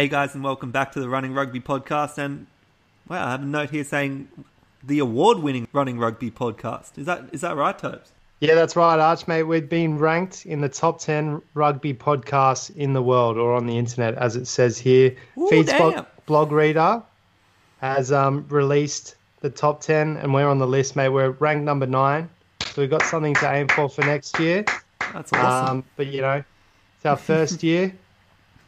Hey guys, and welcome back to the Running Rugby podcast. And wow, I have a note here saying the award-winning Running Rugby podcast. Is that is that right, Tobes? Yeah, that's right, Arch, mate. We've been ranked in the top 10 rugby podcasts in the world or on the internet, as it says here. Ooh, Feedspot blog reader has um, released the top 10, and we're on the list, mate. We're ranked number nine. So we've got something to aim for for next year. That's awesome. Um, but, you know, it's our first year.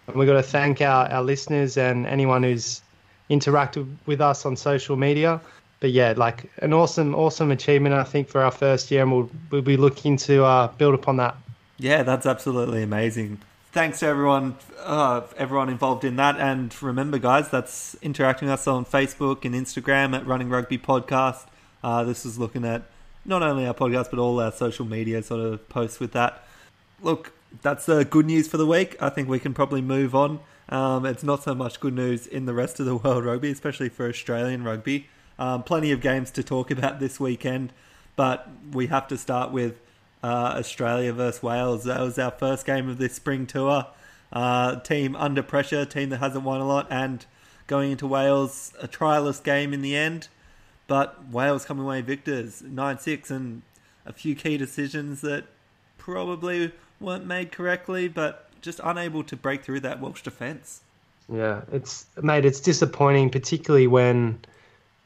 And we've got to thank our, our listeners and anyone who's interacted with us on social media. But yeah, like an awesome, awesome achievement, I think, for our first year. And we'll, we'll be looking to uh, build upon that. yeah, that's absolutely amazing. Thanks to everyone, uh, everyone involved in that. And remember, guys, that's interacting with us on Facebook and Instagram at Running Rugby Podcast. Uh, this is looking at not only our podcast but all our social media sort of posts with that. Look, that's the good news for the week. I think we can probably move on. Um, it's not so much good news in the rest of the world rugby, especially for Australian rugby. Um, plenty of games to talk about this weekend, but we have to start with uh, Australia versus Wales. That was our first game of this spring tour. Uh, team under pressure, team that hasn't won a lot, and going into Wales, a tryless game in the end. But Wales coming away victors, 9 6, and a few key decisions that probably weren't made correctly, but just unable to break through that Welsh defence. Yeah, it's mate, it's disappointing, particularly when,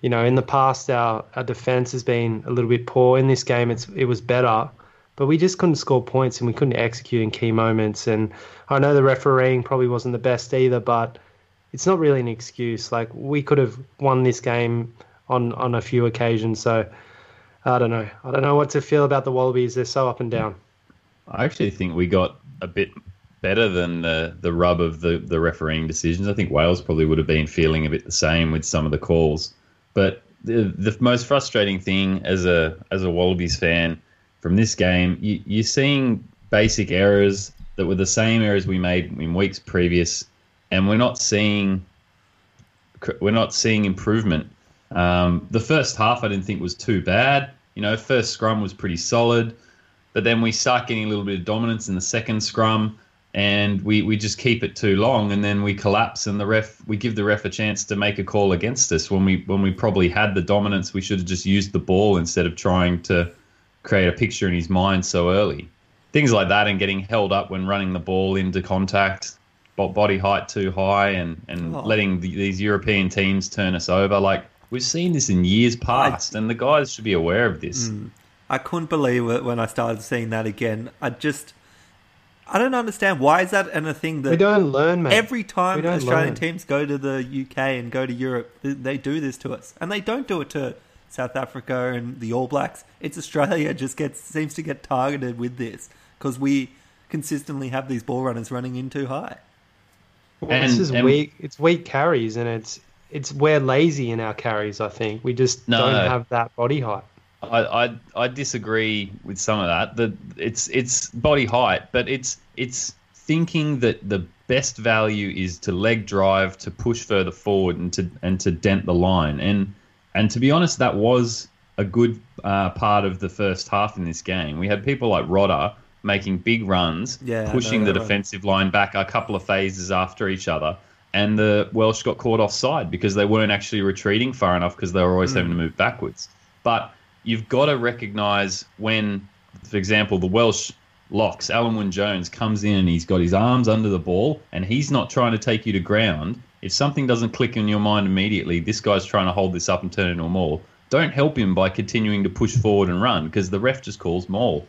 you know, in the past our, our defense has been a little bit poor. In this game, it's it was better, but we just couldn't score points and we couldn't execute in key moments. And I know the refereeing probably wasn't the best either, but it's not really an excuse. Like we could have won this game on on a few occasions. So I don't know. I don't know what to feel about the Wallabies. They're so up and down. I actually think we got a bit better than the, the rub of the, the refereeing decisions. I think Wales probably would have been feeling a bit the same with some of the calls. But the, the most frustrating thing as a as a Wallabies fan from this game, you, you're seeing basic errors that were the same errors we made in weeks previous, and we're not seeing we're not seeing improvement. Um, the first half I didn't think was too bad. You know, first scrum was pretty solid, but then we start getting a little bit of dominance in the second scrum, and we, we just keep it too long, and then we collapse, and the ref we give the ref a chance to make a call against us when we when we probably had the dominance. We should have just used the ball instead of trying to create a picture in his mind so early. Things like that, and getting held up when running the ball into contact, body height too high, and and Oh. letting the, these European teams turn us over. Like we've seen this in years past, and the guys should be aware of this. Mm. I couldn't believe it when I started seeing that again. I just, I don't understand why is that and a thing that We don't learn, mate. every time Australian learn. teams go to the UK and go to Europe, they do this to us, and they don't do it to South Africa and the All Blacks. It's Australia just gets seems to get targeted with this because we consistently have these ball runners running in too high. Well, And- this is and- weak. It's weak carries, and it's it's we're lazy in our carries. I think we just No. don't have that body height. I, I I disagree with some of that. The it's it's body height, but it's it's thinking that the best value is to leg drive, to push further forward, and to and to dent the line. And and to be honest, that was a good uh, part of the first half in this game. We had people like Rodda making big runs, Yeah, pushing the one. defensive line back a couple of phases after each other. And the Welsh got caught offside because they weren't actually retreating far enough because they were always having to move backwards. But you've got to recognise when, for example, the Welsh locks, Alun Wyn Jones comes in and he's got his arms under the ball and he's not trying to take you to ground. If something doesn't click in your mind immediately, this guy's trying to hold this up and turn it into a maul. Don't help him by continuing to push forward and run because the ref just calls maul.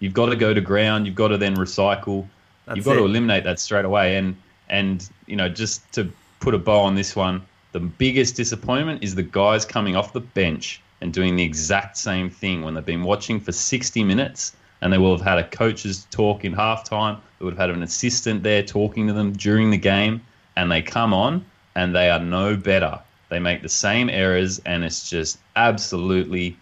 You've got to go to ground. You've got to then recycle. That's you've got to eliminate that straight away. And and you know just to put a bow on this one, the biggest disappointment is the guys coming off the bench and doing the exact same thing when they've been watching for 60 minutes and they will have had a coach's talk in halftime. They would have had an assistant there talking to them during the game, and they come on and they are no better. They make the same errors, and it's just absolutely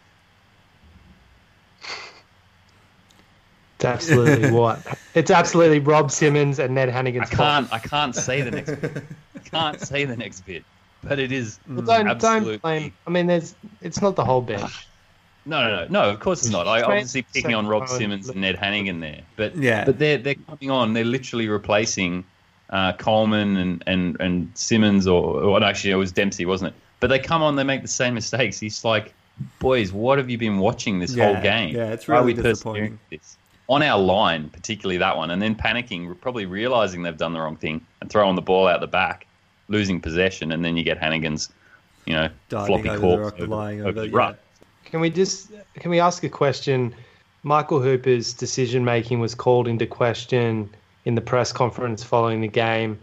It's absolutely what? It's absolutely Rob Simmons and Ned Hanigan's I can't I can't say the next bit. I can't say the next bit. But it is Well, don't absolutely don't blame. I mean, there's it's not the whole bench. No, no, no, no. Of course it's not. I Trent obviously picking on Rob Simmons and Ned Hanigan there, but Yeah. but they're they're coming on. They're literally replacing uh, Coleman and, and and Simmons, or, or actually it was Dempsey, wasn't it? But they come on, they make the same mistakes. He's like, boys, what have you been watching this Yeah, whole game? yeah, it's Why are really we disappointing. persevering with this? On our line, particularly that one, and then panicking, probably realizing they've done the wrong thing and throwing the ball out the back, losing possession, and then you get Hanigan's, you know, Diving floppy over corpse over, lying over over, the yeah. rut. Can we just can we ask a question? Michael Hooper's decision making was called into question in the press conference following the game.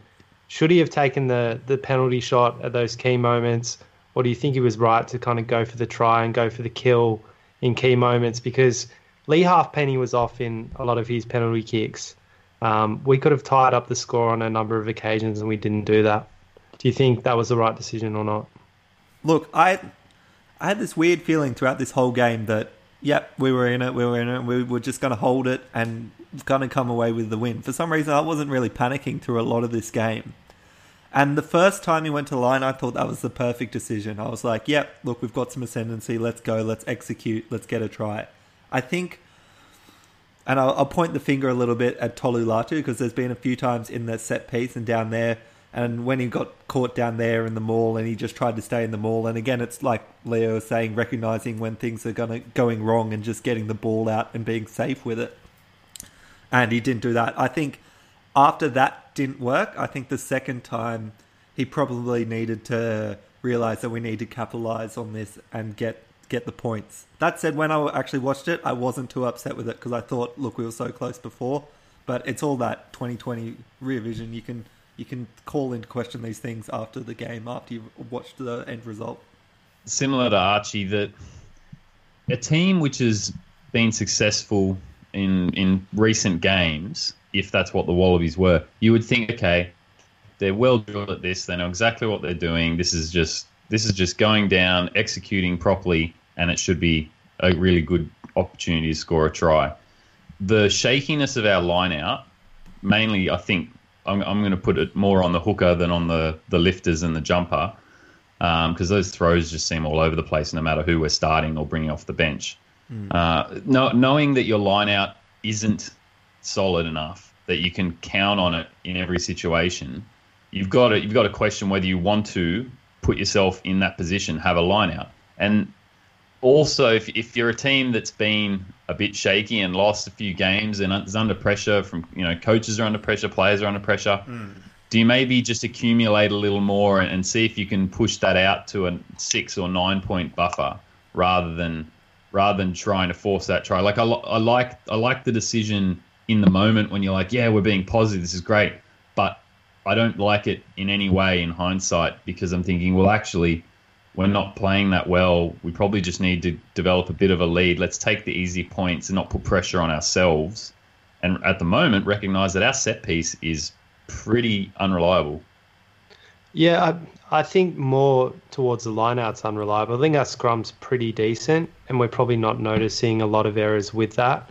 Should he have taken the the penalty shot at those key moments, or do you think he was right to kind of go for the try and go for the kill in key moments? Because Leigh Halfpenny was off in a lot of his penalty kicks. Um, we could have tied up the score on a number of occasions, and we didn't do that. Do you think that was the right decision or not? Look, I I had this weird feeling throughout this whole game that yep, we were in it, we were in it, we were just going to hold it and going to come away with the win. For some reason, I wasn't really panicking through a lot of this game. And the first time he went to line, I thought that was the perfect decision. I was like, yep, look, we've got some ascendancy. Let's go. Let's execute. Let's get a try. I think, and I'll, I'll point the finger a little bit at Tolu Latu because there's been a few times in the set piece and down there. And when he got caught down there in the maul and he just tried to stay in the maul. And again, it's like Leo was saying, recognizing when things are gonna going wrong and just getting the ball out and being safe with it. And he didn't do that. I think after that didn't work, I think the second time he probably needed to realize that we need to capitalize on this and get get the points. That said, when I actually watched it, I wasn't too upset with it because I thought, look, we were so close before. But it's all that 2020 rear vision. You can you can call into question these things after the game, after you've watched the end result. similar to Archie that a team which has been successful in in recent games, if that's what the Wallabies were, you would think, okay, they're well drilled at this. They know exactly what they're doing. This is just this is just going down, executing properly, and it should be a really good opportunity to score a try. The shakiness of our line out, mainly, I think I'm, I'm going to put it more on the hooker than on the the lifters and the jumper because those throws just seem all over the place, no matter who we're starting or bringing off the bench. Uh, no, knowing that your line out isn't solid enough that you can count on it in every situation, you've got to you've got to question whether you want to put yourself in that position, have a line out, and also if, if you're a team that's been a bit shaky and lost a few games and is under pressure from you know coaches are under pressure, players are under pressure. Mm. Do you maybe just accumulate a little more and, and see if you can push that out to a six or nine point buffer rather than rather than trying to force that try? Like I, I like I like the decision in the moment when you're like, yeah, we're being positive, this is great, but I don't like it in any way in hindsight because I'm thinking, well, actually, we're not playing that well. We probably just need to develop a bit of a lead. Let's take the easy points and not put pressure on ourselves. And at the moment, recognize that our set piece is pretty unreliable. Yeah, I, I think more towards the lineouts unreliable. I think our scrum's pretty decent, and we're probably not noticing a lot of errors with that.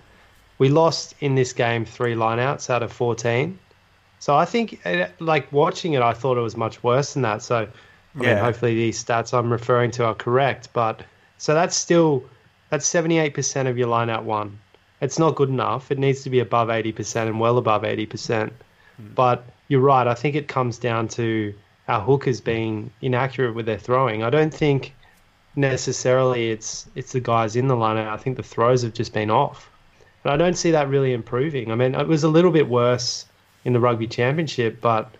We lost in this game three lineouts out of 14. So I think, eh, like watching it, I thought it was much worse than that. So, I mean, Yeah. hopefully these stats I'm referring to are correct. But so that's still that's 78% of your line lineout one. It's not good enough. It needs to be above 80% and well above 80%. Hmm. But you're right. I think it comes down to our hookers being inaccurate with their throwing. I don't think necessarily it's it's the guys in the lineout. I think the throws have just been off. And I don't see that really improving. I mean, it was a little bit worse in the rugby championship, but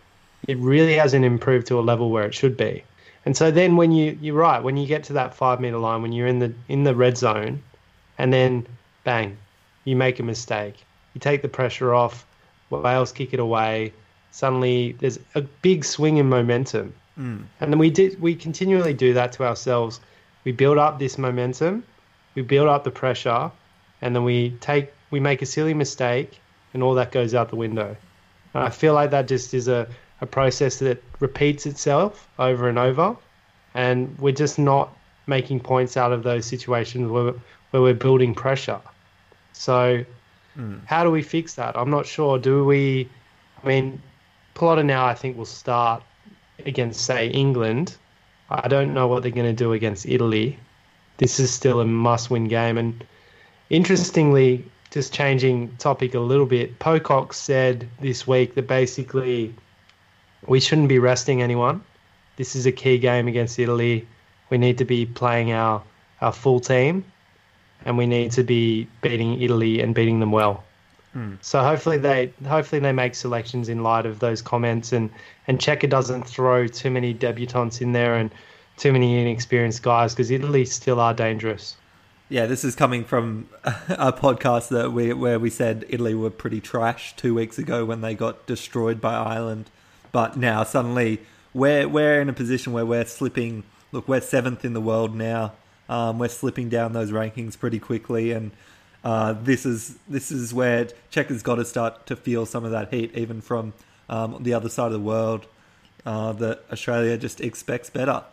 it really hasn't improved to a level where it should be. And so then when you you're right, when you get to that five meter line, when you're in the in the red zone, and then bang, you make a mistake. You take the pressure off, Wales kick it away. Suddenly there's a big swing in momentum. Mm. And then we did we continually do that to ourselves. We build up this momentum, we build up the pressure, and then we take we make a silly mistake, and all that goes out the window. And I feel like that just is a, a process that repeats itself over and over, and we're just not making points out of those situations where, where we're building pressure. So, hmm. how do we fix that? I'm not sure. Do we? I mean, Plotter now I think will start against say England. I don't know what they're going to do against Italy. This is still a must-win game, and interestingly, just changing topic a little bit, Pocock said this week that basically we shouldn't be resting anyone. This is a key game against Italy. We need to be playing our, our full team and we need to be beating Italy and beating them well. Hmm. So hopefully they hopefully they make selections in light of those comments and and Cheika doesn't throw too many debutants in there and too many inexperienced guys because Italy still are dangerous. Yeah, this is coming from a podcast that we where we said Italy were pretty trash two weeks ago when they got destroyed by Ireland, but now suddenly we're we're in a position where we're slipping. Look, we're seventh in the world now. Um, we're slipping down those rankings pretty quickly, and uh, this is this is where Cheika's got to start to feel some of that heat, even from um, the other side of the world. Uh, that Australia just expects better.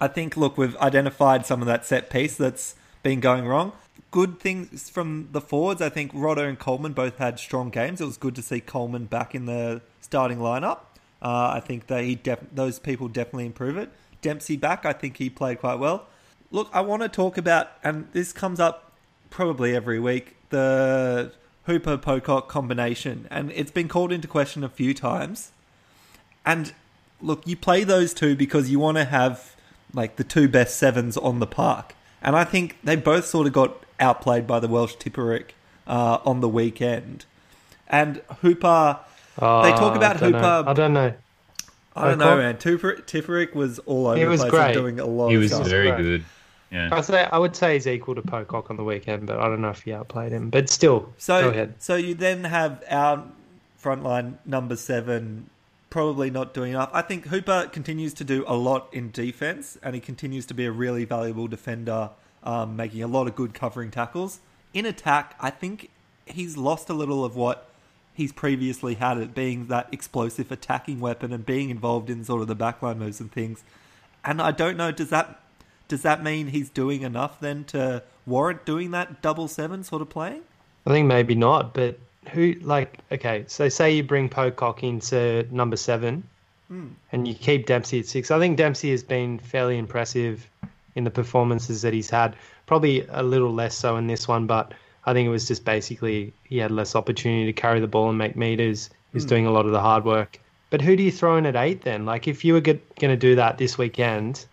I think, look, we've identified some of that set piece that's been going wrong. Good things from the forwards. I think Rodda and Coleman both had strong games. It was good to see Coleman back in the starting lineup. Uh, I think they def- those people definitely improve it. Dempsey back. I think he played quite well. Look, I want to talk about, and this comes up probably every week, the Hooper Pocock combination, and it's been called into question a few times. And look, you play those two because you want to have like the two best sevens on the park. And I think they both sort of got outplayed by the Welsh Tipuric uh, on the weekend. And Hooper, they talk Uh, about I Hooper. know. I don't know. I don't know, man. Tipper- Tipuric was all over He the was place great. doing a lot He of was stuff. very great. good. Yeah. I say I would say he's equal to Pocock on the weekend, but I don't know if he outplayed him. But still, So, go ahead. so you then have our frontline number seven probably not doing enough. I think Hooper continues to do a lot in defense, and he continues to be a really valuable defender, um, making a lot of good covering tackles. In attack, I think he's lost a little of what he's previously had it being that explosive attacking weapon and being involved in sort of the backline moves and things. And I don't know, does that does that mean he's doing enough then to warrant doing that double seven sort of playing? I think maybe not, but who like okay, so say you bring Pocock into number seven hmm. and you keep Dempsey at six. I think Dempsey has been fairly impressive in the performances that he's had. Probably a little less so in this one, but I think it was just basically he had less opportunity to carry the ball and make meters. He's hmm. doing a lot of the hard work. But who do you throw in at eight then? Like if you were going to do that this weekend,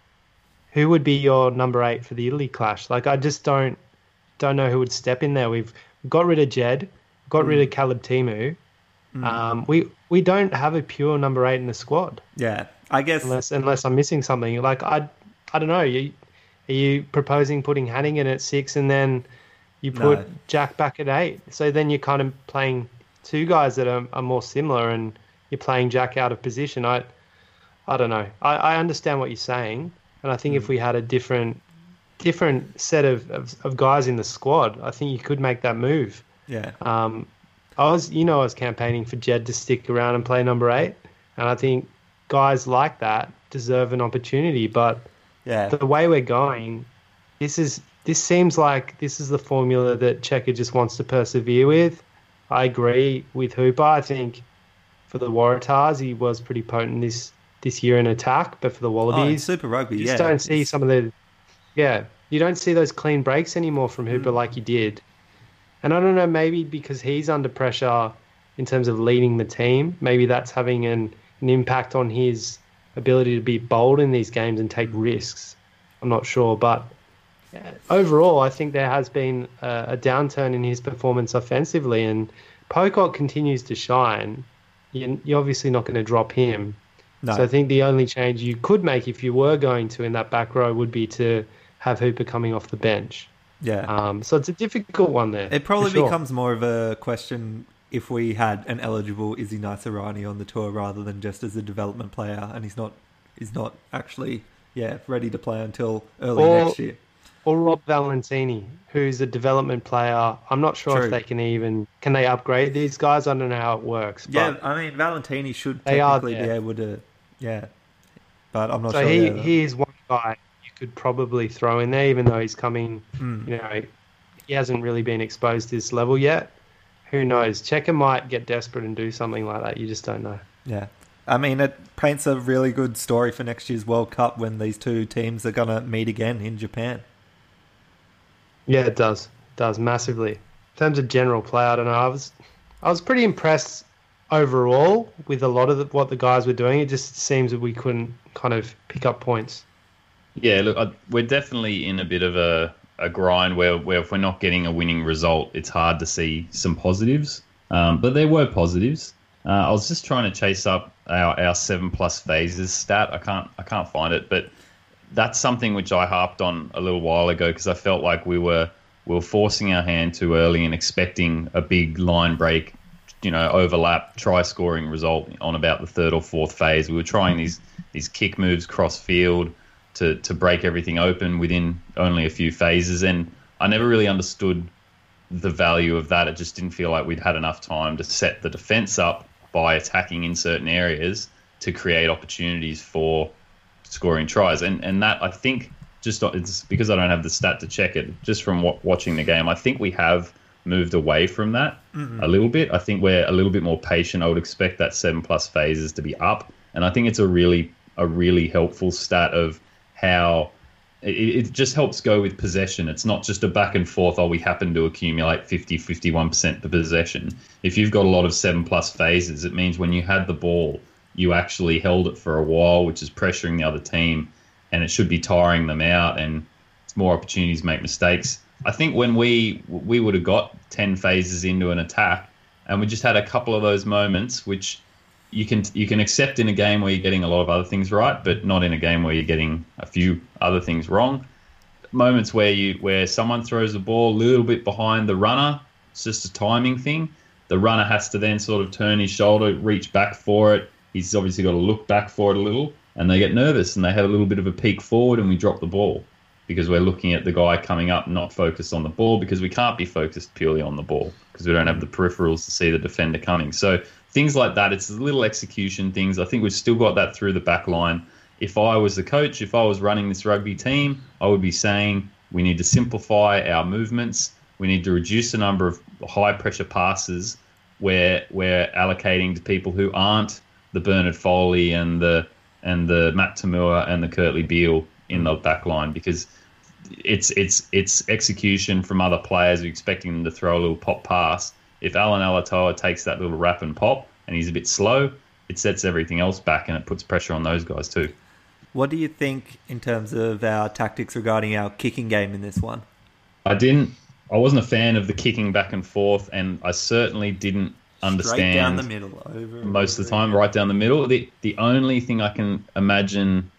who would be your number eight for the Italy clash? Like I just don't don't know who would step in there. We've got rid of Jed, got rid hmm. of Caleb Timu. Hmm. Um, we we don't have a pure number eight in the squad Yeah, I guess. unless unless I'm missing something. Like I I don't know. You, are you proposing putting Hanning in at six and then you put No. Jack back at eight? So then you're kind of playing two guys that are, are more similar and you're playing Jack out of position. I I don't know. I, I understand what you're saying, and I think if we had a different different set of, of, of guys in the squad, I think you could make that move. yeah, Um, I was, you know, I was campaigning for Jed to stick around and play number eight, and I think guys like that deserve an opportunity. But yeah, the way we're going, this is this seems like this is the formula that Cheika just wants to persevere with. I agree with Hooper. I think for the Waratahs, he was pretty potent this this year in attack, but for the oh, Wallabies, Super Rugby. you yeah, just don't see some of the yeah you don't see those clean breaks anymore from Hooper mm. like you did and I don't know maybe because he's under pressure in terms of leading the team maybe that's having an, an impact on his ability to be bold in these games and take risks I'm not sure but overall I think there has been a, a downturn in his performance offensively and Pocock continues to shine you're, you're obviously not going to drop him No. so I think the only change you could make if you were going to in that back row would be to have Hooper coming off the bench. yeah. Um, so it's a difficult one there. it probably sure. becomes more of a question if we had an eligible Isi Naisarani on the tour rather than just as a development player, and he's not he's not actually yeah ready to play until early Or- next year. Or Rob Valetini, who's a development player. I'm not sure True. if they can even can they upgrade these guys. I don't know how it works. Yeah, I mean Valentini should technically be able to. Yeah, but I'm not so sure. he, he is one guy you could probably throw in there, even though he's coming. Hmm. You know, he hasn't really been exposed to this level yet. Who knows? Cheika might get desperate and do something like that. You just don't know. Yeah. I mean, it paints a really good story for next year's World Cup when these two teams are going to meet again in Japan. Yeah, it does. It does massively. In terms of general play, I don't know. I was, I was pretty impressed overall with a lot of the, what the guys were doing. It just seems that we couldn't kind of pick up points. Yeah, look, I, we're definitely in a bit of a, a grind where, where if we're not getting a winning result, it's hard to see some positives. Um, but there were positives. Uh, I was just trying to chase up our, our seven plus phases stat. I can't I can't find it, but that's something which I harped on a little while ago because I felt like we were we were forcing our hand too early and expecting a big line break, you know, overlap, try scoring result on about the third or fourth phase. We were trying these these kick moves cross field to to break everything open within only a few phases, and I never really understood the value of that. It just didn't feel like we'd had enough time to set the defense up by attacking in certain areas to create opportunities for scoring tries. And and that I think just it's because I don't have the stat to check it. Just from wa- watching the game, I think we have moved away from that mm-hmm. a little bit. I think we're a little bit more patient. I would expect that seven plus phases to be up, and I think it's a really a really helpful stat of how it, it just helps go with possession. It's not just a back and forth, oh, we happen to accumulate 50, 51% the possession. If you've got a lot of seven plus phases, it means when you had the ball, you actually held it for a while, which is pressuring the other team, and it should be tiring them out, and it's more opportunities make mistakes. I think when we we would have got 10 phases into an attack, and we just had a couple of those moments, which you can you can accept in a game where you're getting a lot of other things right, but not in a game where you're getting a few other things wrong. Moments where you where someone throws the ball a little bit behind the runner, it's just a timing thing. The runner has to then sort of turn his shoulder, reach back for it. He's obviously got to look back for it a little, and they get nervous and they have a little bit of a peek forward, and we drop the ball because we're looking at the guy coming up, not focused on the ball because we can't be focused purely on the ball because we don't have the peripherals to see the defender coming. So things like that, it's little execution things. I think we've still got that through the back line. If I was the coach, if I was running this rugby team, I would be saying we need to simplify our movements. We need to reduce the number of high pressure passes where we're allocating to people who aren't the Bernard Foley and the and the Matt Toomua and the Kurtley Beale in the back line because it's it's it's execution from other players We're expecting them to throw a little pop pass. If Allan Alaalatoa takes that little wrap and pop and he's a bit slow, it sets everything else back and it puts pressure on those guys too. What do you think in terms of our tactics regarding our kicking game in this one? I didn't. I wasn't a fan of the kicking back and forth, and I certainly didn't understand down the middle, over most of the time, right down the middle. The the only thing I can imagine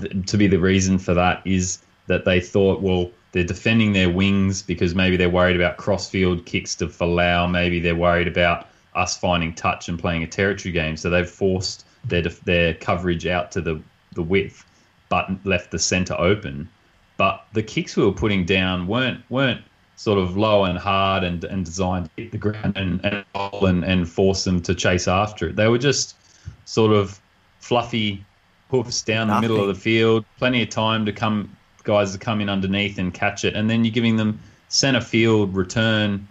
th- to be the reason for that is that they thought, well, they're defending their wings because maybe they're worried about crossfield kicks to Folau. Maybe they're worried about us finding touch and playing a territory game. So they've forced their def- their coverage out to the the width, but left the centre open. But the kicks we were putting down weren't weren't sort of low and hard and, and designed to hit the ground and and, roll and and force them to chase after it. They were just sort of fluffy hoofs down the middle of the field, plenty of time to come guys to come in underneath and catch it, and then you're giving them centre field return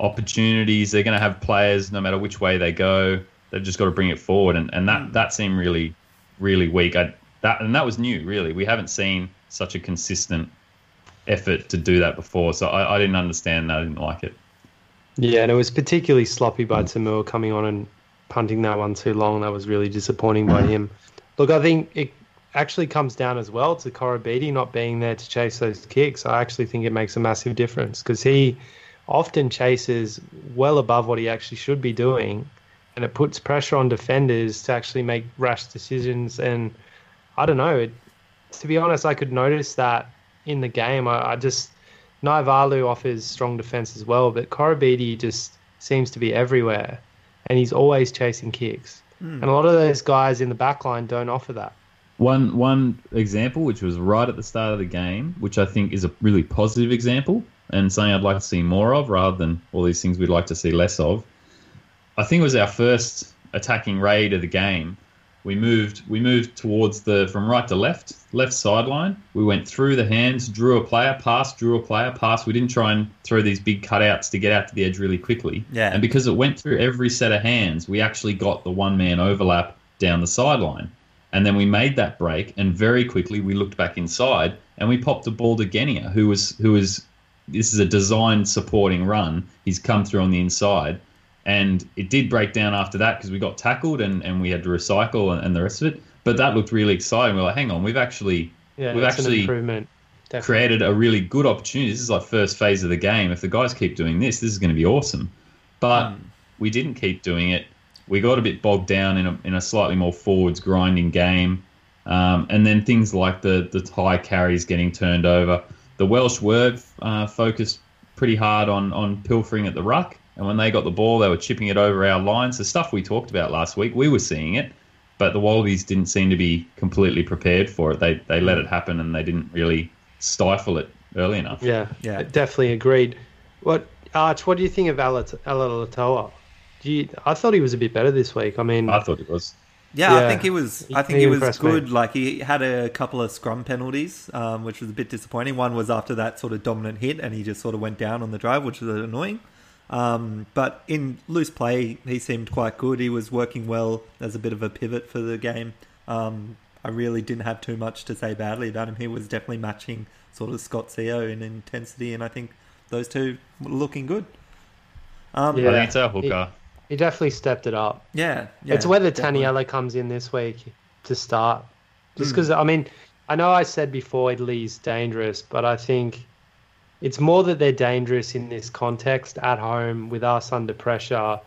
opportunities. They're going to have players no matter which way they go. They've just got to bring it forward, and, and that hmm. that seemed really really weak. I, that and that was new. Really, we haven't seen such a consistent effort to do that before. So I, I didn't understand that. I didn't like it. Yeah, and it was particularly sloppy by mm. Toomua coming on and punting that one too long. That was really disappointing by him. Look, I think it actually comes down as well to Koroibete not being there to chase those kicks. I actually think it makes a massive difference because he often chases well above what he actually should be doing, and it puts pressure on defenders to actually make rash decisions. And I don't know. It, to be honest, I could notice that in the game. I, I just Naivalu offers strong defense as well, but Koroibete just seems to be everywhere, and he's always chasing kicks. Hmm. And a lot of those guys in the back line don't offer that. One one example, which was right at the start of the game, which I think is a really positive example, and something I'd like to see more of, rather than all these things we'd like to see less of. I think it was our first attacking raid of the game. We moved we moved towards the from right to left, left sideline. We went through the hands, drew a player, pass, drew a player, pass. We didn't try and throw these big cutouts to get out to the edge really quickly. Yeah. And because it went through every set of hands, we actually got the one man overlap down the sideline. And then we made that break, and very quickly we looked back inside, and we popped a ball to Genia, who was who was this is a designed supporting run. He's come through on the inside, and it did break down after that because we got tackled and, and we had to recycle and, and the rest of it. But that looked really exciting. We are like, hang on, we've actually Yeah, we've actually created a really good opportunity. This is like first phase of the game. If the guys keep doing this, this is going to be awesome. But we didn't keep doing it. We got a bit bogged down in a, in a slightly more forwards grinding game. Um, and then things like the, the high carries getting turned over. The Welsh were uh, focused pretty hard on, on pilfering at the ruck. And when they got the ball, they were chipping it over our lines. The stuff we talked about last week, we were seeing it. But the Wallabies didn't seem to be completely prepared for it. They, they let it happen and they didn't really stifle it early enough. Yeah, Yeah. definitely agreed. What Arch? What do you think of Alat- Alaalatoa? Do you? I thought he was a bit better this week. I mean, I thought it was. Yeah, I think he was. He- I think he he was impressed me. good. Like he had a couple of scrum penalties, um, which was a bit disappointing. One was after that sort of dominant hit, and he just sort of went down on the drive, which was annoying. Um, but in loose play, he seemed quite good. He was working well as a bit of a pivot for the game. Um, I really didn't have too much to say badly about him. He was definitely matching sort of Scott Sio in intensity, and I think those two were looking good. Um, Yeah. I think it's our hooker. he definitely stepped it up. yeah, yeah, it's whether definitely. Taniela comes in this week to start. Just Hmm. because, I mean, I know I said before Italy's dangerous, but I think it's more that they're dangerous in this context at home with us under pressure,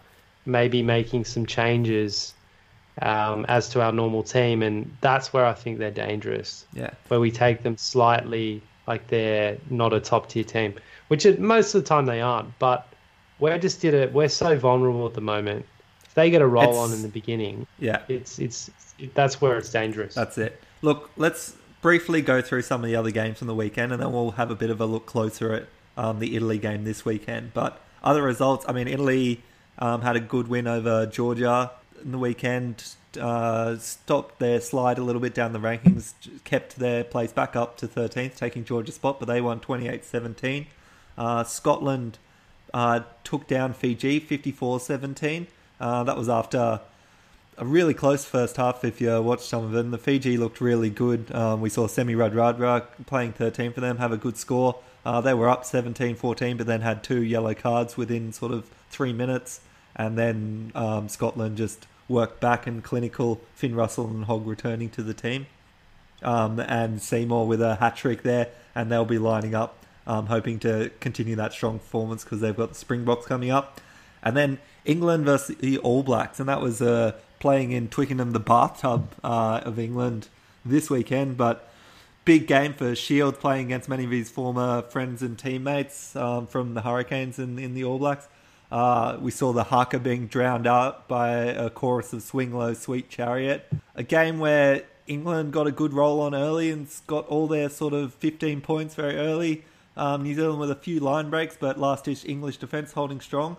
maybe making some changes um, as to our normal team. And that's where I think they're dangerous, Yeah, where we take them slightly like they're not a top tier team, which it, most of the time they aren't. But we're just did it. We're so vulnerable at the moment. If they get a roll It's- on in the beginning, yeah. it's it's it, that's where it's dangerous. That's it. Look, let's briefly go through some of the other games from the weekend, and then we'll have a bit of a look closer at um, the Italy game this weekend. But other results, I mean, Italy um, had a good win over Georgia in the weekend. Uh, stopped their slide a little bit down the rankings, kept their place back up to 13th, taking Georgia's spot, but they won 28-17. Uh, Scotland uh, took down Fiji 54-17. Uh, that was after a really close first half if you watched some of them. The Fiji looked really good. Um, we saw Semi Radradra playing 13 for them have a good score. Uh, they were up 17 14, but then had two yellow cards within sort of three minutes. And then um, Scotland just worked back and clinical. Finn Russell and Hogg returning to the team. Um, and Seymour with a hat trick there. And they'll be lining up, um, hoping to continue that strong performance because they've got the Springboks coming up. And then England versus the All Blacks, and that was uh, playing in Twickenham, the bathtub uh, of England this weekend. But big game for Shields playing against many of his former friends and teammates um, from the Hurricanes and in the All Blacks. Uh, we saw the haka being drowned out by a chorus of Swing Low, Sweet Chariot. A game where England got a good roll on early and got all their sort of 15 points very early. Um, New Zealand with a few line breaks, but last ditch English defence holding strong.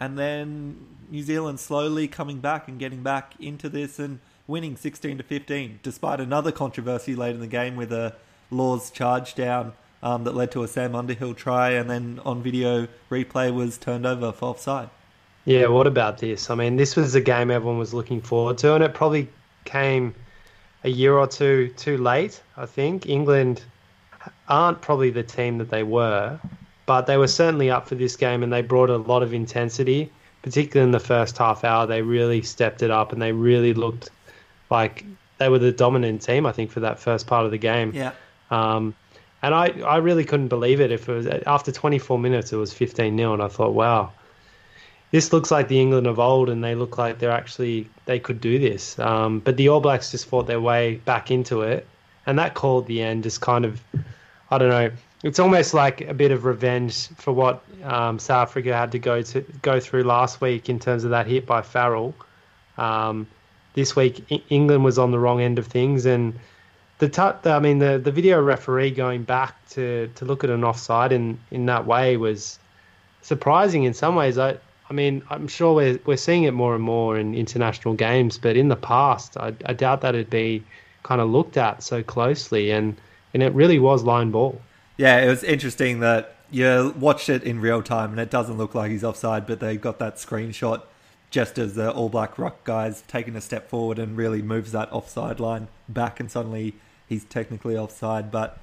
And then New Zealand slowly coming back and getting back into this and winning 16 to 15, despite another controversy late in the game with a Lawes charge down um, that led to a Sam Underhill try, and then on video replay was turned over for offside. Yeah, what about this? I mean, this was a game everyone was looking forward to, and it probably came a year or two too late. I think England aren't probably the team that they were, but they were certainly up for this game, and they brought a lot of intensity, particularly in the first half hour. They really stepped it up, and they really looked like they were the dominant team. I think for that first part of the game. Yeah. Um, and I, I really couldn't believe it. If it was after 24 minutes, it was 15 0, and I thought, wow, this looks like the England of old, and they look like they're actually they could do this. Um, but the All Blacks just fought their way back into it, and that call at the end just kind of, I don't know. It's almost like a bit of revenge for what um, South Africa had to go to go through last week in terms of that hit by Farrell. Um, this week England was on the wrong end of things, and the t- I mean the the video referee going back to to look at an offside in in that way was surprising in some ways. I I mean I'm sure we're we're seeing it more and more in international games, but in the past I, I doubt that it'd be kind of looked at so closely, and and it really was line ball. Yeah, it was interesting that you watched it in real time, and it doesn't look like he's offside, but they got that screenshot just as the All Black Rock guys taking a step forward and really moves that offside line back, and suddenly he's technically offside. But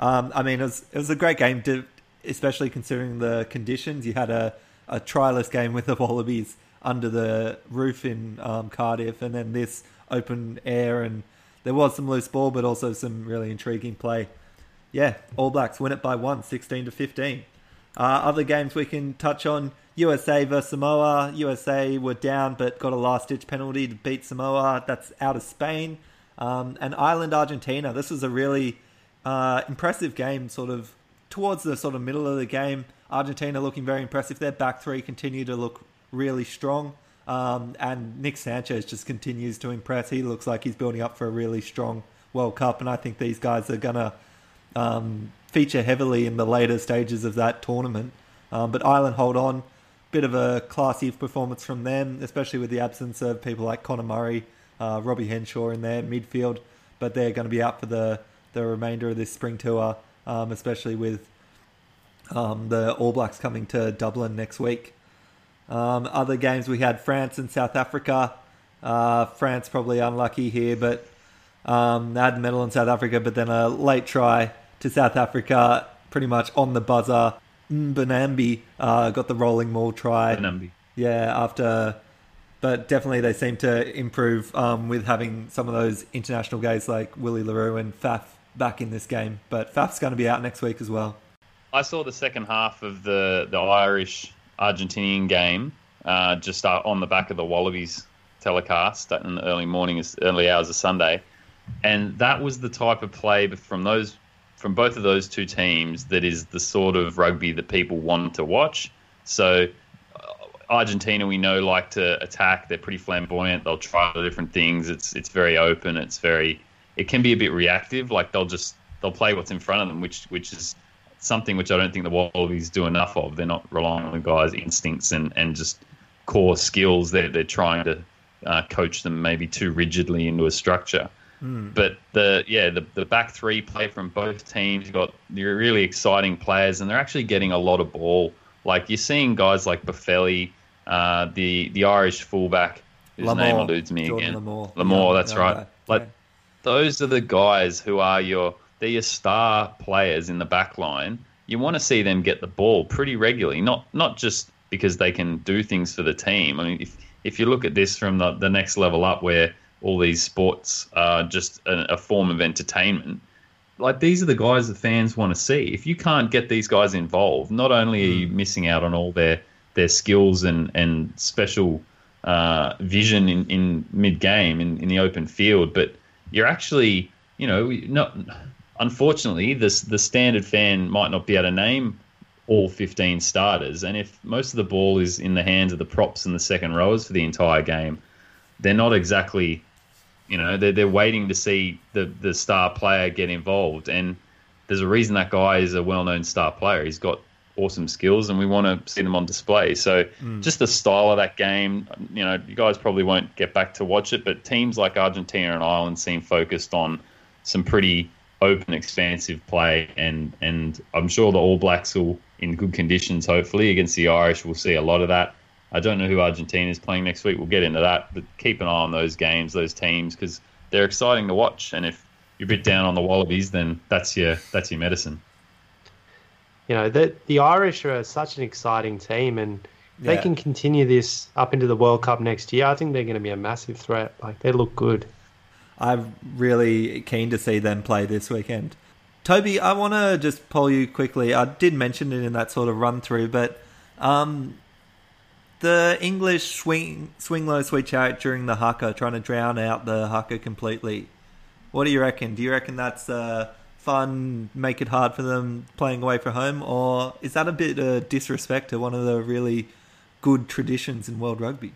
um, I mean, it was it was a great game, to, especially considering the conditions. You had a a tryless game with the Wallabies under the roof in um, Cardiff, and then this open air, and there was some loose ball, but also some really intriguing play. Yeah, All Blacks win it by one, 16 to 15. Uh, other games we can touch on USA versus Samoa. USA were down but got a last ditch penalty to beat Samoa. That's out of Spain. Um, and Ireland Argentina. This was a really uh, impressive game, sort of towards the sort of middle of the game. Argentina looking very impressive. Their back three continue to look really strong. Um, and Nick Sanchez just continues to impress. He looks like he's building up for a really strong World Cup, and I think these guys are gonna um, feature heavily in the later stages of that tournament. Um, but Ireland hold on bit of a classy performance from them, especially with the absence of people like Conor Murray, uh, Robbie Henshaw in their midfield. But they're going to be out for the, the remainder of this spring tour, um, especially with um, the All Blacks coming to Dublin next week. Um, other games we had France and South Africa. Uh, France probably unlucky here, but um, they had the medal in South Africa, but then a late try to South Africa, pretty much on the buzzer Mbonambi uh, got the rolling maul try. Yeah, after, but definitely they seem to improve um, with having some of those international guys like Willie le Roux and Faf back in this game. But Faf's going to be out next week as well. I saw the second half of the the Irish Argentinian game uh, just on the back of the Wallabies telecast in the early morning, early hours of Sunday, and that was the type of play from those from both of those two teams that is the sort of rugby that people want to watch. So uh, Argentina, we know, like to attack. They're pretty flamboyant. They'll try different things. It's it's very open. It's very. It can be a bit reactive. Like they'll just they'll play what's in front of them, which which is something which I don't think the Wallabies do enough of. They're not relying on the guys' instincts and, and just core skills. They're they're trying to uh, coach them maybe too rigidly into a structure. Mm. But the yeah the, the back three play from both teams. You've got you're really exciting players, and they're actually getting a lot of ball. Like you're seeing guys like Boffelli, uh, the the Irish fullback whose name eludes me Jordan again. Larmour. Larmour, yeah, that's yeah, right. yeah. Like those are the guys who are your they're your star players in the back line. You want to see them get the ball pretty regularly, not not just because they can do things for the team. I mean, if if you look at this from the, the next level up, where all these sports are just a, a form of entertainment. Like these are the guys that fans want to see. If you can't get these guys involved, not only are you missing out on all their their skills and and special uh, vision in, in mid game in, in the open field, but you're actually you know not unfortunately this the standard fan might not be able to name all 15 starters and if most of the ball is in the hands of the props and the second rowers for the entire game they're not exactly you know, they're, they're waiting to see the, the star player get involved. And there's a reason that guy is a well known star player. He's got awesome skills and we want to see them on display. So mm. just the style of that game, you know, you guys probably won't get back to watch it, but teams like Argentina and Ireland seem focused on some pretty open, expansive play. And, and I'm sure the All Blacks will, in good conditions, hopefully, against the Irish, we'll see a lot of that. I don't know who Argentina is playing next week. We'll get into that, but keep an eye on those games, those teams, because they're exciting to watch. And if you're a bit down on the Wallabies, then that's your that's your medicine. You know, the the Irish are such an exciting team, and yeah. they can continue this up into the World Cup next year. I think they're going to be a massive threat. Like they look good. I'm really keen to see them play this weekend. Toby, I want to just poll you quickly. I did mention it in that sort of run through, but um, the English swing swing low switch out during the haka, trying to drown out the haka completely. What do you reckon? Do you reckon that's uh, fun, make it hard for them playing away from home, or is that a bit of disrespect to one of the really good traditions in world rugby?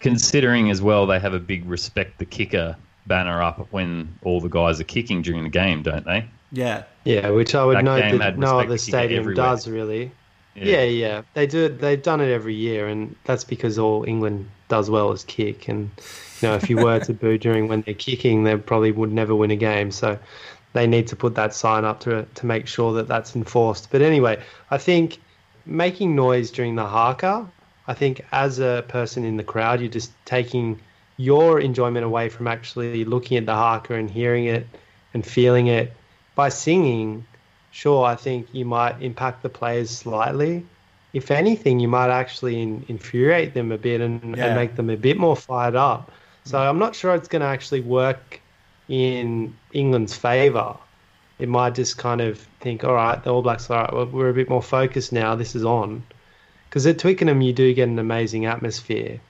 considering as well they have a big respect the kicker banner up when all the guys are kicking during the game, don't they? Yeah. Yeah, which I would That note that no other stadium everywhere. does really. Yeah. yeah, They do. They've done it every year, and that's because all England does well is kick. And you know, if you were to boo during when they're kicking, they probably would never win a game. So they need to put that sign up to to make sure that that's enforced. But anyway, I think making noise during the haka. I think as a person in the crowd, you're just taking your enjoyment away from actually looking at the haka and hearing it and feeling it by singing sure, I think you might impact the players slightly. If anything, you might actually in, infuriate them a bit and, Yeah. and make them a bit more fired up. So mm. I'm not sure it's going to actually work in England's favour. It might just kind of think, all right, the All Blacks, all right, well, we're a bit more focused now. This is on. Because at Twickenham, you do get an amazing atmosphere.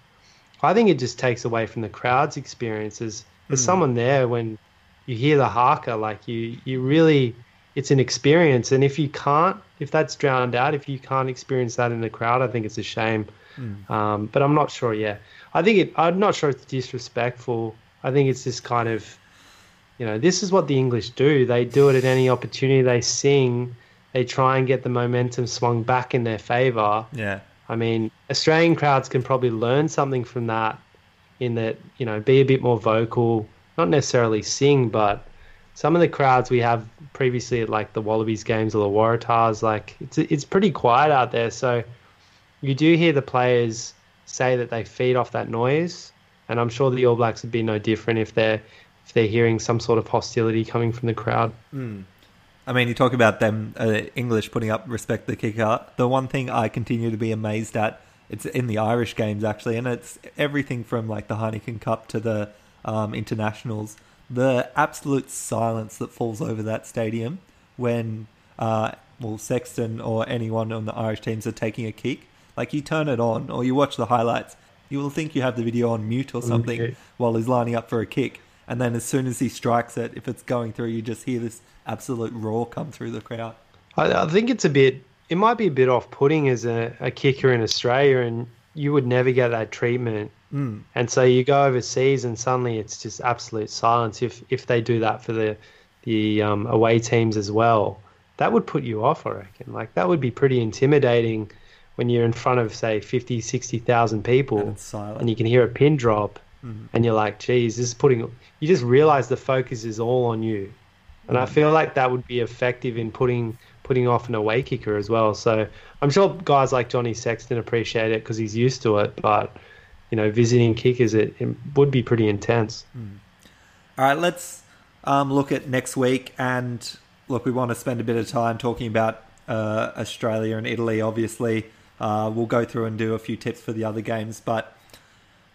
I think it just takes away from the crowd's experiences. There's mm. someone there when you hear the haka, like you, you really, it's an experience. And if you can't, if that's drowned out, if you can't experience that in the crowd, I think it's a shame. Um, but I'm not sure. Yeah, I think it. I'm not sure it's disrespectful. I think it's just kind of, you know, this is what the English do. They do it at any opportunity. They sing. They try and get the momentum swung back in their favour. Yeah. I mean, Australian crowds can probably learn something from that in that, you know, be a bit more vocal, not necessarily sing, but some of the crowds we have previously at like the Wallabies games or the Waratahs, like it's it's pretty quiet out there. So you do hear the players say that they feed off that noise, and I'm sure the All Blacks would be no different if they're if they're hearing some sort of hostility coming from the crowd. I mean, you talk about them uh, English putting up respect the kicker. The one thing I continue to be amazed at, it's in the Irish games actually, and it's everything from like the Heineken Cup to the um, internationals. The absolute silence that falls over that stadium when, uh, well, Sexton or anyone on the Irish teams are taking a kick. Like you turn it on or you watch the highlights, you will think you have the video on mute or something mute. while he's lining up for a kick. And then as soon as he strikes it, if it's going through, you just hear this absolute roar come through the crowd. I, I think it's a bit. It might be a bit off-putting as a, a kicker in Australia, and you would never get that treatment. Mm. And so you go overseas, and suddenly it's just absolute silence. If if they do that for the the um, away teams as well, that would put you off. I reckon. Like that would be pretty intimidating when you're in front of say 50, 60,000 people, And and you can hear a pin drop, and you're like, "Geez, this is putting." You just realize the focus is all on you. And I feel like that would be effective in putting putting off an away kicker as well. So I'm sure guys like Johnny Sexton appreciate it because he's used to it. But you know, visiting kickers, it, it would be pretty intense. All right, let's um, look at next week. And look, we want to spend a bit of time talking about uh, Australia and Italy, obviously. Uh, we'll go through and do a few tips for the other games. But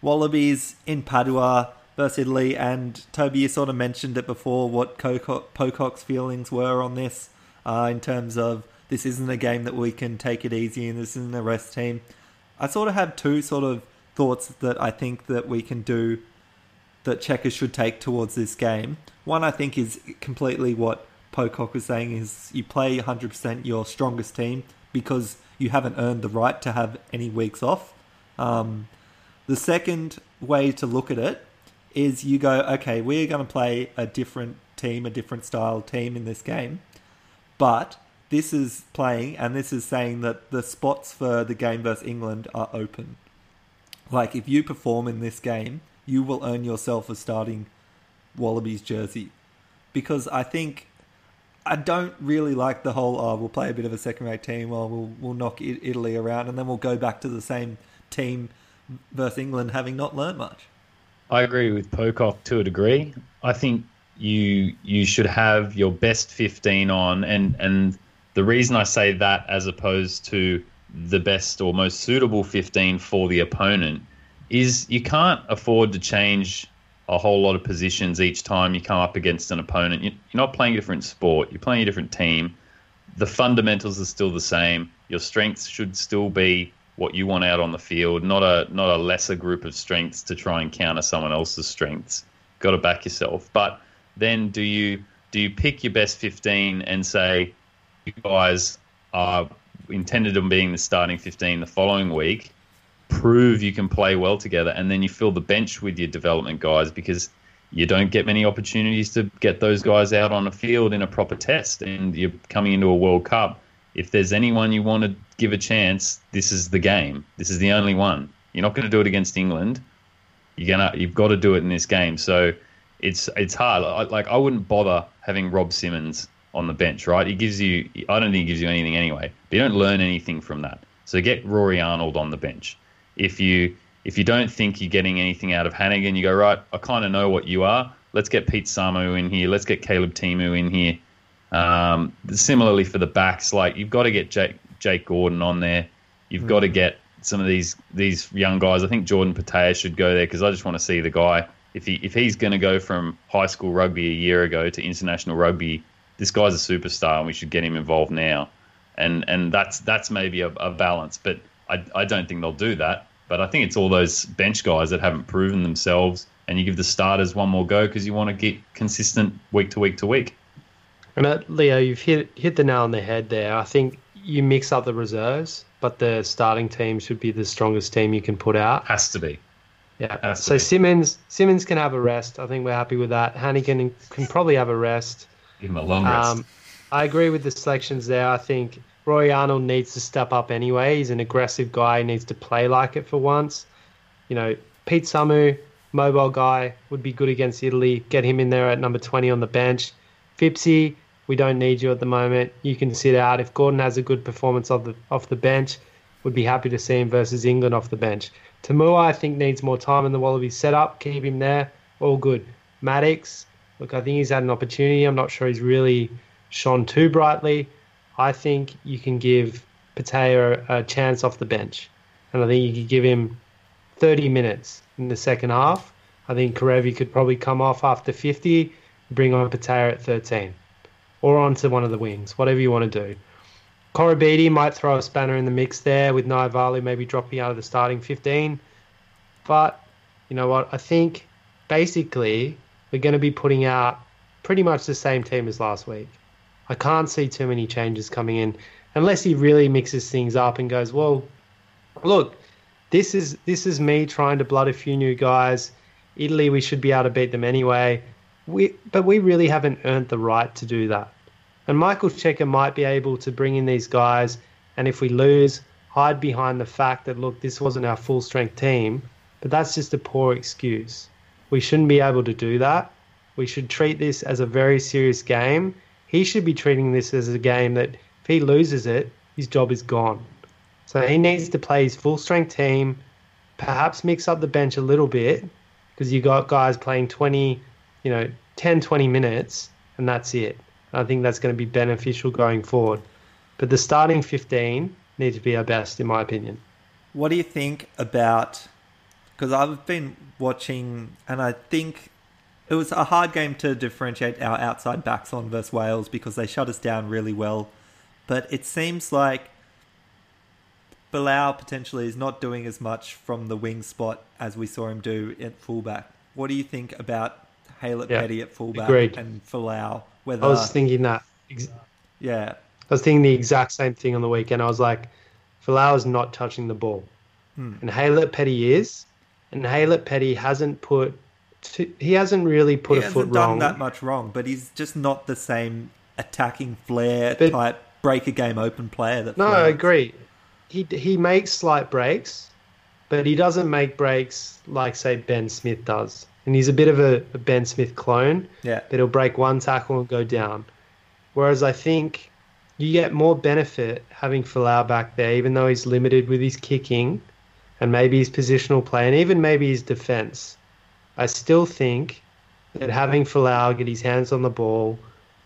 Wallabies in Padua versus Italy. And Toby, you sort of mentioned it before what Pocock's feelings were on this uh, in terms of this isn't a game that we can take it easy and this isn't a rest team. I sort of have two sort of thoughts that I think that we can do that Cheika's should take towards this game. One, I think, is completely what Pocock was saying: is you play 100% your strongest team because you haven't earned the right to have any weeks off. Um, the second way to look at it is you go, okay, we're going to play a different team, a different style team in this game, but this is playing and this is saying that the spots for the game versus England are open. Like if you perform in this game, you will earn yourself a starting Wallabies jersey. Because I think I don't really like the whole oh we'll play a bit of a second rate team, or we'll we'll knock Italy around and then we'll go back to the same team versus England having not learned much. I agree with Pocock to a degree. I think you you should have your best 15 on and and the reason I say that as opposed to the best or most suitable 15 for the opponent is you can't afford to change a whole lot of positions each time you come up against an opponent. You- You're not playing a different sport, you're playing a different team. The fundamentals are still the same. Your strengths should still be what you want out on the field, not a not a lesser group of strengths to try and counter someone else's strengths. You've Got to back yourself. But then do you do you pick your best 15 and say you guys are intended on being the starting 15 the following week prove you can play well together, and then you fill the bench with your development guys because you don't get many opportunities to get those guys out on a field in a proper test, and you're coming into a World Cup. If there's anyone you want to give a chance, this is the game. This is the only one. You're not going to do it against England. You're gonna, you've got to do it in this game. So it's it's hard. Like I wouldn't bother having Rob Simmons on the bench, right? It gives you. I don't think it gives you anything anyway. But you don't learn anything from that. So get Rory Arnold on the bench. If you if you don't think you're getting anything out of Hanigan, you go right. I kind of know what you are. Let's get Pete Samu in here. Let's get Caleb Timu in here. Um, similarly for the backs, like you've got to get Jake, Jake Gordon on there. You've mm. got to get some of these these young guys. I think Jordan Petaia should go there because I just want to see the guy. If he if he's going to go from high school rugby a year ago to international rugby, this guy's a superstar, and we should get him involved now. And and that's that's maybe a, a balance, but I I don't think they'll do that. But I think it's all those bench guys that haven't proven themselves, and you give the starters one more go because you want to get consistent week to week to week. And uh, Leo, you've hit hit the nail on the head there. I think you mix up the reserves, but the starting team should be the strongest team you can put out. Has to be. Yeah. Has so Simmons Simmons can have a rest. I think we're happy with that. Hanigan can probably have a rest. Give him a long rest. Um, I agree with the selections there. I think Rory Arnold needs to step up anyway. He's an aggressive guy. He needs to play like it for once. You know, Pete Samu, mobile guy, would be good against Italy. Get him in there at number 20 on the bench. Fipsy, we don't need you at the moment. You can sit out. If Gordon has a good performance off the off the bench, would be happy to see him versus England off the bench. Toomua, I think, needs more time in the Wallaby setup. Keep him there. All good. Maddocks, look, I think he's had an opportunity. I'm not sure he's really shone too brightly. I think you can give Petaia a chance off the bench. And I think you could give him 30 minutes in the second half. I think Kerevi could probably come off after 50, bring on Petaia at 13. Or onto one of the wings, whatever you want to do. Koroibete might throw a spanner in the mix there with Naivalu maybe dropping out of the starting 15. But you know what? I think basically we're going to be putting out pretty much the same team as last week. I can't see too many changes coming in unless he really mixes things up and goes, well, look, this is this is me trying to blood a few new guys. Italy, we should be able to beat them anyway. We, but we really haven't earned the right to do that. And Michael Cheika might be able to bring in these guys, and if we lose, hide behind the fact that look, this wasn't our full strength team. But that's just a poor excuse. We shouldn't be able to do that. We should treat this as a very serious game he should be treating this as a game that if he loses it, his job is gone. So he needs to play his full strength team, perhaps mix up the bench a little bit because you got guys playing 20, you know, 10, 20 minutes, and that's it. I think that's going to be beneficial going forward. But the starting 15 need to be our best, in my opinion. What do you think about? Because I've been watching, and I think it was a hard game to differentiate our outside backs on versus Wales because they shut us down really well. But it seems like Folau potentially is not doing as much from the wing spot as we saw him do at fullback. What do you think about Haylett yeah, Petty at fullback agreed. and Folau? Whether I was thinking that. Yeah. I was thinking the exact same thing on the weekend. I was like, Folau is not touching the ball. Hmm. And Haylett Petty is. And Haylett Petty hasn't put to, he hasn't really put he a foot done wrong. that much wrong, but he's just not the same attacking flair but, type break a game open player. That no, I agree. He he makes slight breaks, but he doesn't make breaks like say Ben Smith does. And he's a bit of a, a Ben Smith clone. Yeah, but he'll break one tackle and go down. Whereas I think you get more benefit having Folau back there, even though he's limited with his kicking and maybe his positional play and even maybe his defense. I still think that having Folau get his hands on the ball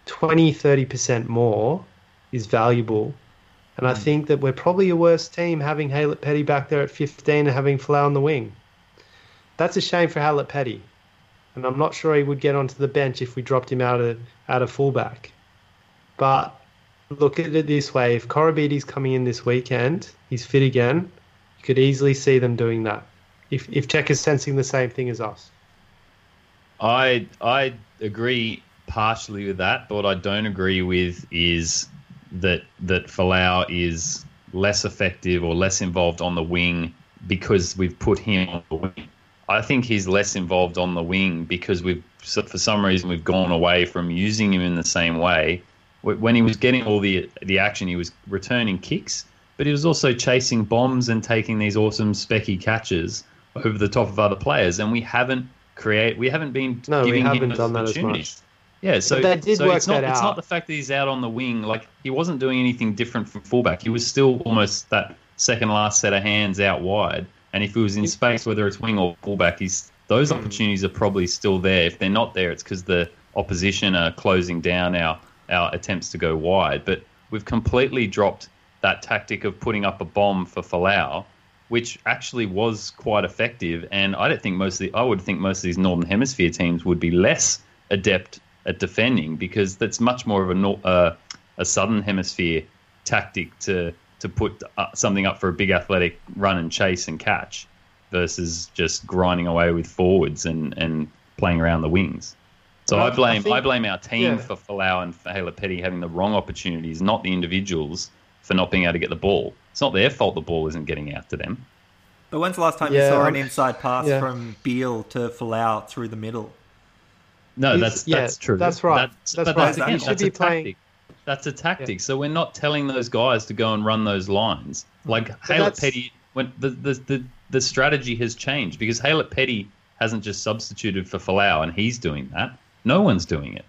20, 30% more is valuable. And. I hmm. think that we're probably a worse team having Haylett Petty back there at 15 and having Folau on the wing. That's a shame for Haylett Petty. And I'm not sure he would get onto the bench if we dropped him out of, out of fullback. But look at it this way if Koroibete's coming in this weekend, he's fit again, could easily see them doing that. If, if Czech is sensing the same thing as us. I I agree partially with that, but what I don't agree with is that that Folau is less effective or less involved on the wing because we've put him on the wing. I think he's less involved on the wing because we've for some reason we've gone away from using him in the same way. When he was getting all the the action, he was returning kicks, but he was also chasing bombs and taking these awesome specky catches over the top of other players. And we haven't create we haven't been No, we giving him haven't those done that as opportunities. Yeah, so, that did so work it's not that it's not the fact that he's out on the wing. Like he wasn't doing anything different from fullback. He was still almost that second last set of hands out wide. And if he was in space, whether it's wing or fullback, he's those Hmm. opportunities are probably still there. If they're not there, it's because the opposition are closing down our our attempts to go wide. But we've completely dropped that tactic of putting up a bomb for Folau, which actually was quite effective. And I don't think most of the I would think most of these Northern Hemisphere teams would be less adept at defending because that's much more of a nor- uh, a Southern Hemisphere tactic to to put uh, something up for a big athletic run and chase and catch versus just grinding away with forwards and, and playing around the wings. So Well, I blame I, I blame our team yeah. for Folau and for Haylett Petty having the wrong opportunities, not the individuals for not being able to get the ball. It's not their fault the ball isn't getting out to them. But when's the last time Yeah, you saw an inside pass yeah. from Beale to Folau through the middle? No, He's- that's yeah, that's true. that's right. That's, That's but right. That's, again, should that's be a playing- tactic. That's a tactic. So we're not telling those guys to go and run those lines. Mm. Like haylett petty, when the, the the the strategy has changed because Haylett Petty hasn't just substituted for Folau and he's doing that. No one's doing it.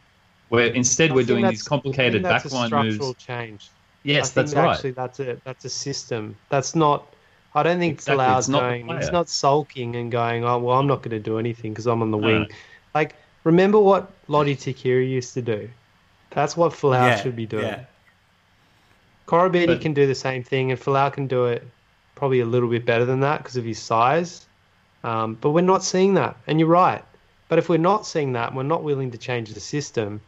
Where instead I we're doing these complicated I think that's a backline structural moves. change. Yes, I think that's right. Actually, that's a that's a system. That's not. I don't think Exactly, Folau's it's not the going. He's player. not sulking and going. Oh well, I'm not going to do anything because I'm on the No. wing. Like remember what Lote Tuqiri used to do. That's what Folau yeah, should be doing. Yeah. But- can do the same thing, and Folau can do it probably a little bit better than that because of his size. Um, but we're not seeing that, and you're right. But if we're not seeing that, and we're not willing to change the system.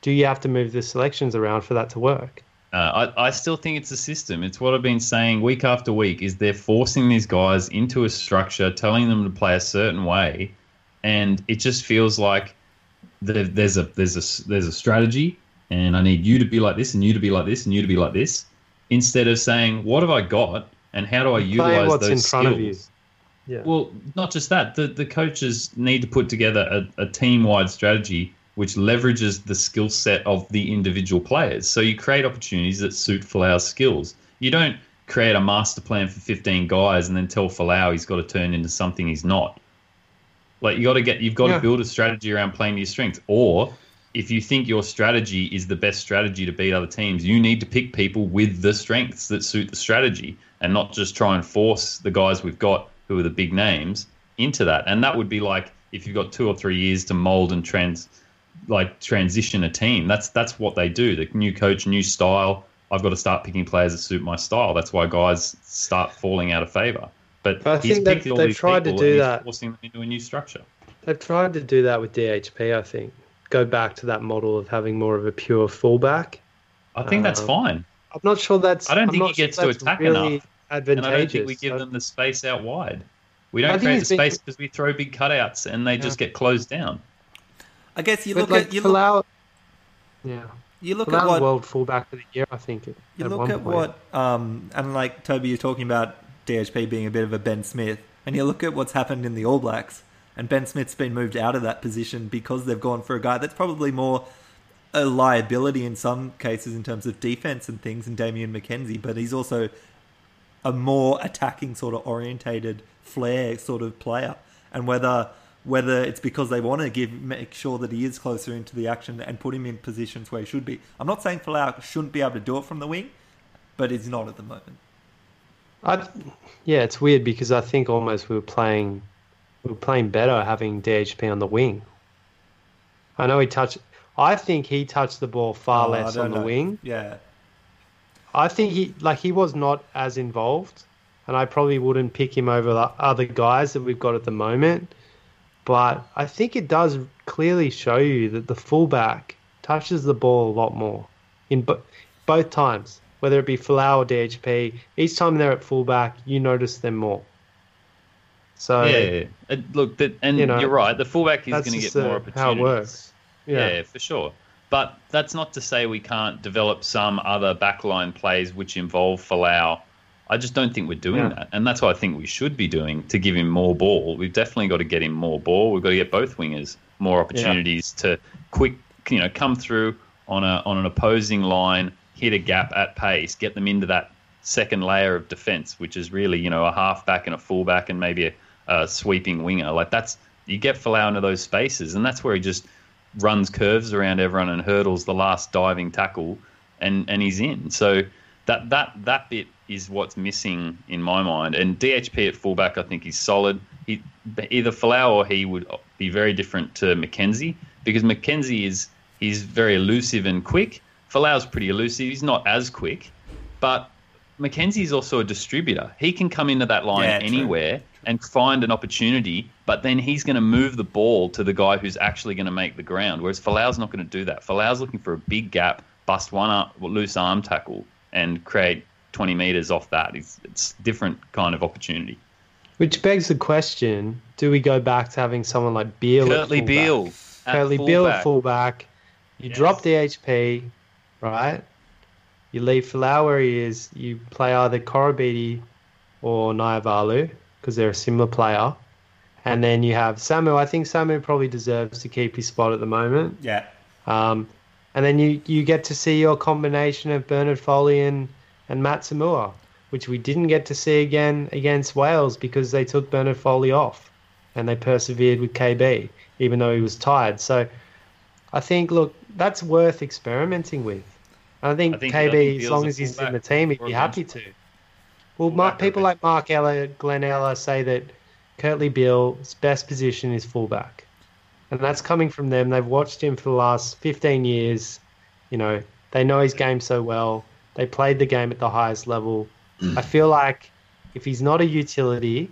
Do you have to move the selections around for that to work? Uh, I, I still think it's a system. It's what I've been saying week after week. Is they're forcing these guys into a structure, telling them to play a certain way, and it just feels like there, there's a there's a there's a strategy, and I need you to be like this, and you to be like this, and you to be like this, instead of saying what have I got, and how do I utilize what's those in front skills? of you. Yeah. Well, not just that. The the coaches need to put together a, a team wide strategy which leverages the skill set of the individual players. So you create opportunities that suit Folau's skills. You don't create a master plan for 15 guys and then tell Folau he's got to turn into something he's not. Like you got to get you've got Yeah. to build a strategy around playing to your strengths. Or if you think your strategy is the best strategy to beat other teams, you need to pick people with the strengths that suit the strategy and not just try and force the guys we've got who are the big names into that. And that would be like if you've got two or three years to mold and trans like transition a team. That's that's what they do. The new coach, new style. I've got to start picking players that suit my style. That's why guys start falling out of favor. But, But I he's think they've- they've these tried to people do that. forcing them into a new structure. They've tried to do that with DHP, I think. Go back to that model of having more of a pure fullback. I think that's Um, fine. I'm not sure that's. I don't think he gets sure to attack really enough. Advantageous. And I don't think we give them the space out wide. We don't create the been- space because we throw big cutouts and they just get closed down. I guess you but look like at you look, Folau, yeah, you look Folau at what world fullback of the year, I think. At, you at look one at point. what um and like Toby, you're talking about DHP being a bit of a Ben Smith, and you look at what's happened in the All Blacks, and Ben Smith's been moved out of that position because they've gone for a guy that's probably more a liability in some cases in terms of defense and things, and Damian McKenzie, but he's also a more attacking sort of orientated flair sort of player, and whether whether it's because they want to give make sure that he is closer into the action and put him in positions where he should be. I'm not saying Folau shouldn't be able to do it from the wing, but he's not at the moment. I, yeah, it's weird because I think almost we were playing, we were playing better having DHP on the wing. I know he touched. I think he touched the ball far Oh, less on the know. wing. Yeah, I think he like he was not as involved, and I probably wouldn't pick him over the other guys that we've got at the moment. But I think it does clearly show you that the fullback touches the ball a lot more in bo- both times, whether it be Folau or DHP. Each time they're at fullback, you notice them more. So yeah, yeah. Look, that, and You know, you're right. The fullback is going to get more opportunities. how it works. Yeah. Yeah. for sure. But that's not to say we can't develop some other backline plays which involve Folau I just don't think we're doing Yeah. that, and that's what I think we should be doing to give him more ball. We've definitely got to get him more ball. We've got to get both wingers more opportunities to quick, you know, come through on a on an opposing line, hit a gap at pace, get them into that second layer of defense, which is really you know a halfback and a fullback and maybe a, a sweeping winger. Like that's you get Folau into those spaces, and that's where he just runs curves around everyone and hurdles the last diving tackle, and and he's in. So that that that bit is what's missing in my mind. And DHP at fullback, I think he's solid. He either Folau or he would be very different to McKenzie because McKenzie is he's very elusive and quick. Folau's pretty elusive. He's not as quick, but McKenzie's also a distributor. He can come into that line Yeah, true. anywhere and find an opportunity, but then he's going to move the ball to the guy who's actually going to make the ground. Whereas Folau's not going to do that. Folau's looking for a big gap, bust one up, loose arm tackle, and create 20 meters off that. It's, it's different kind of opportunity. Which begs the question: Do we go back to having someone like Beale? at Kurtley fullback? Beale. at Kurtley Beale at fullback. fullback. You Yes. drop DHP, right? You leave Folau where he is. You play either Koroibete or Naivalu because they're a similar player. And then you have Samu. I think Samu probably deserves to keep his spot at the moment. Yeah. Um, and then you, you get to see your combination of Bernard Foley and, and Matt Toomua, which we didn't get to see again against Wales because they took Bernard Foley off and they persevered with KB, even though he was tired. So I think, look, that's worth experimenting with. I think I think- KB, as long as he's in the team, he'd be happy to. Well, Mark, people like Mark Ella, Glenn Ella say that Kurtley Beale's best position is fullback. And that's coming from them. They've watched him for the last 15 years. You know, they know his game so well. They played the game at the highest level. I feel like if he's not a utility,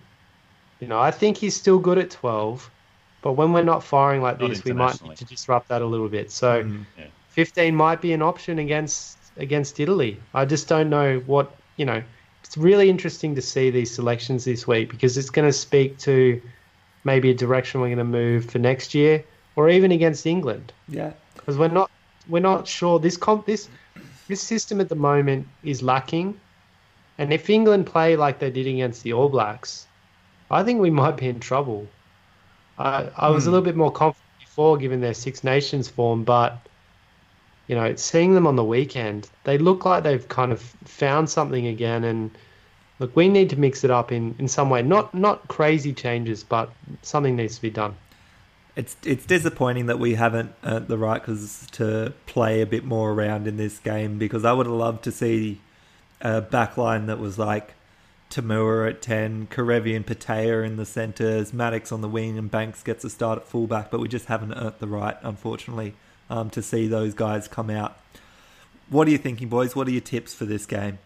you know, I think he's still good at 12. But when we're not firing like Not this, we might need to disrupt that a little bit. So Mhm. Yeah. 15 might be an option against against Italy. I just don't know what, you know, it's really interesting to see these selections this week because it's going to speak to maybe a direction we're going to move for next year or even against England Yeah. because we're not we're not sure this comp this this system at the moment is lacking. And if England play like they did against the All Blacks I think we might be in trouble. I I was a Hmm. little bit more confident before given their Six Nations form but you know seeing them on the weekend they look like they've kind of found something again. And look we need to mix it up in in some way. Not not crazy changes but something needs to be done It's it's disappointing that we haven't earned the right to play a bit more around in this game because I would have loved to see a backline that was like Toomua at ten, Kerevi and Petaia in the centres, Maddocks on the wing, and Banks gets a start at fullback. But we just haven't earned the right, unfortunately, um, to see those guys come out. What are you thinking, boys? What are your tips for this game?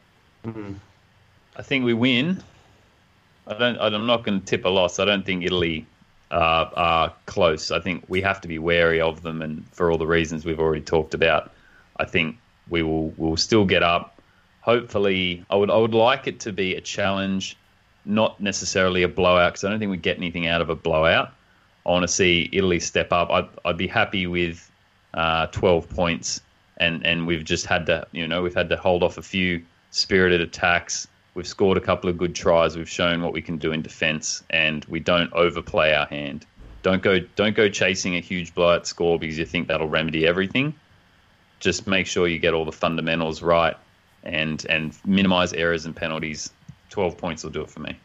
I think we win. I don't. I'm not going to tip a loss. I don't think Italy uh, are close. I think we have to be wary of them, and for all the reasons we've already talked about, I think we will will still get up. Hopefully, I would I would like it to be a challenge, not necessarily a blowout, because I don't think we get anything out of a blowout. I want to see Italy step up. I'd, I'd be happy with uh, 12 points, and, and we've just had to, you know, we've had to hold off a few spirited attacks. We've scored a couple of good tries. We've shown what we can do in defence, and we don't overplay our hand. Don't go, don't go chasing a huge blowout score because you think that'll remedy everything. Just make sure you get all the fundamentals right, and and minimise errors and penalties. 12 points will do it for me.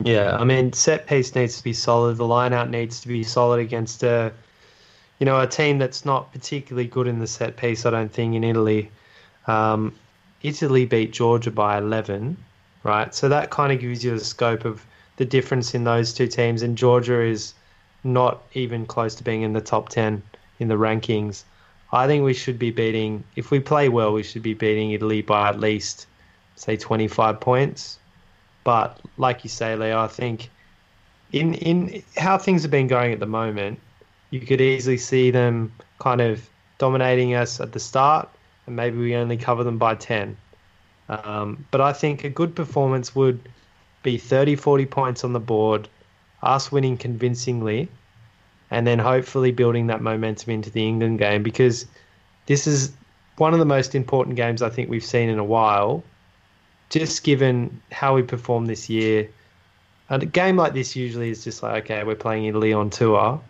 Yeah, I mean, set piece needs to be solid. The line out needs to be solid against a, you know, a team that's not particularly good in the set piece. I don't think in Italy. Um, Italy beat Georgia by 11, right? So that kind of gives you the scope of the difference in those two teams. And Georgia is not even close to being in the top 10 in the rankings. I think we should be beating, if we play well, we should be beating Italy by at least, say, 25 points. But like you say, Leo, I think in in how things have been going at the moment, you could easily see them kind of dominating us at the start, and maybe we only cover them by 10. Um, but I think a good performance would be 30, 40 points on the board, us winning convincingly, and then hopefully building that momentum into the England game because this is one of the most important games I think we've seen in a while just given how we performed this year, and a game like this usually is just like, okay, we're playing Italy on tour,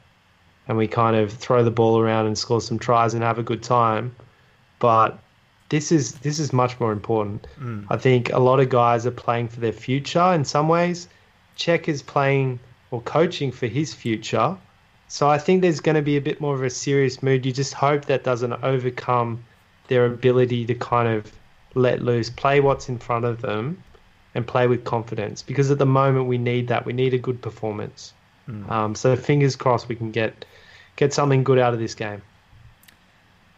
and we kind of throw the ball around and score some tries and have a good time. But this is this is much more important. Mm. I think a lot of guys are playing for their future in some ways. Czech is playing or coaching for his future. So I think there's going to be a bit more of a serious mood. You just hope that doesn't overcome their ability to kind of let loose, play what's in front of them, and play with confidence. Because at the moment we need that. We need a good performance. Um, so fingers crossed we can get get something good out of this game.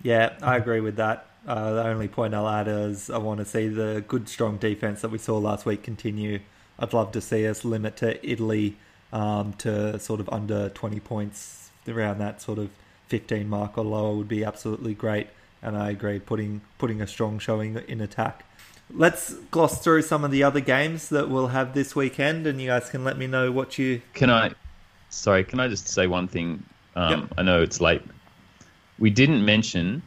Yeah, I agree with that. Uh, the only point I'll add is I want to see the good, strong defense that we saw last week continue. I'd love to see us limit to Italy um, to sort of under 20 points around that sort of 15 mark or lower would be absolutely great. And I agree, putting putting a strong showing in attack. Let's gloss through some of the other games that we'll have this weekend, and you guys can let me know what you. Can I? Sorry, can I just say one thing? Um, Yep. I know it's late. We didn't mention.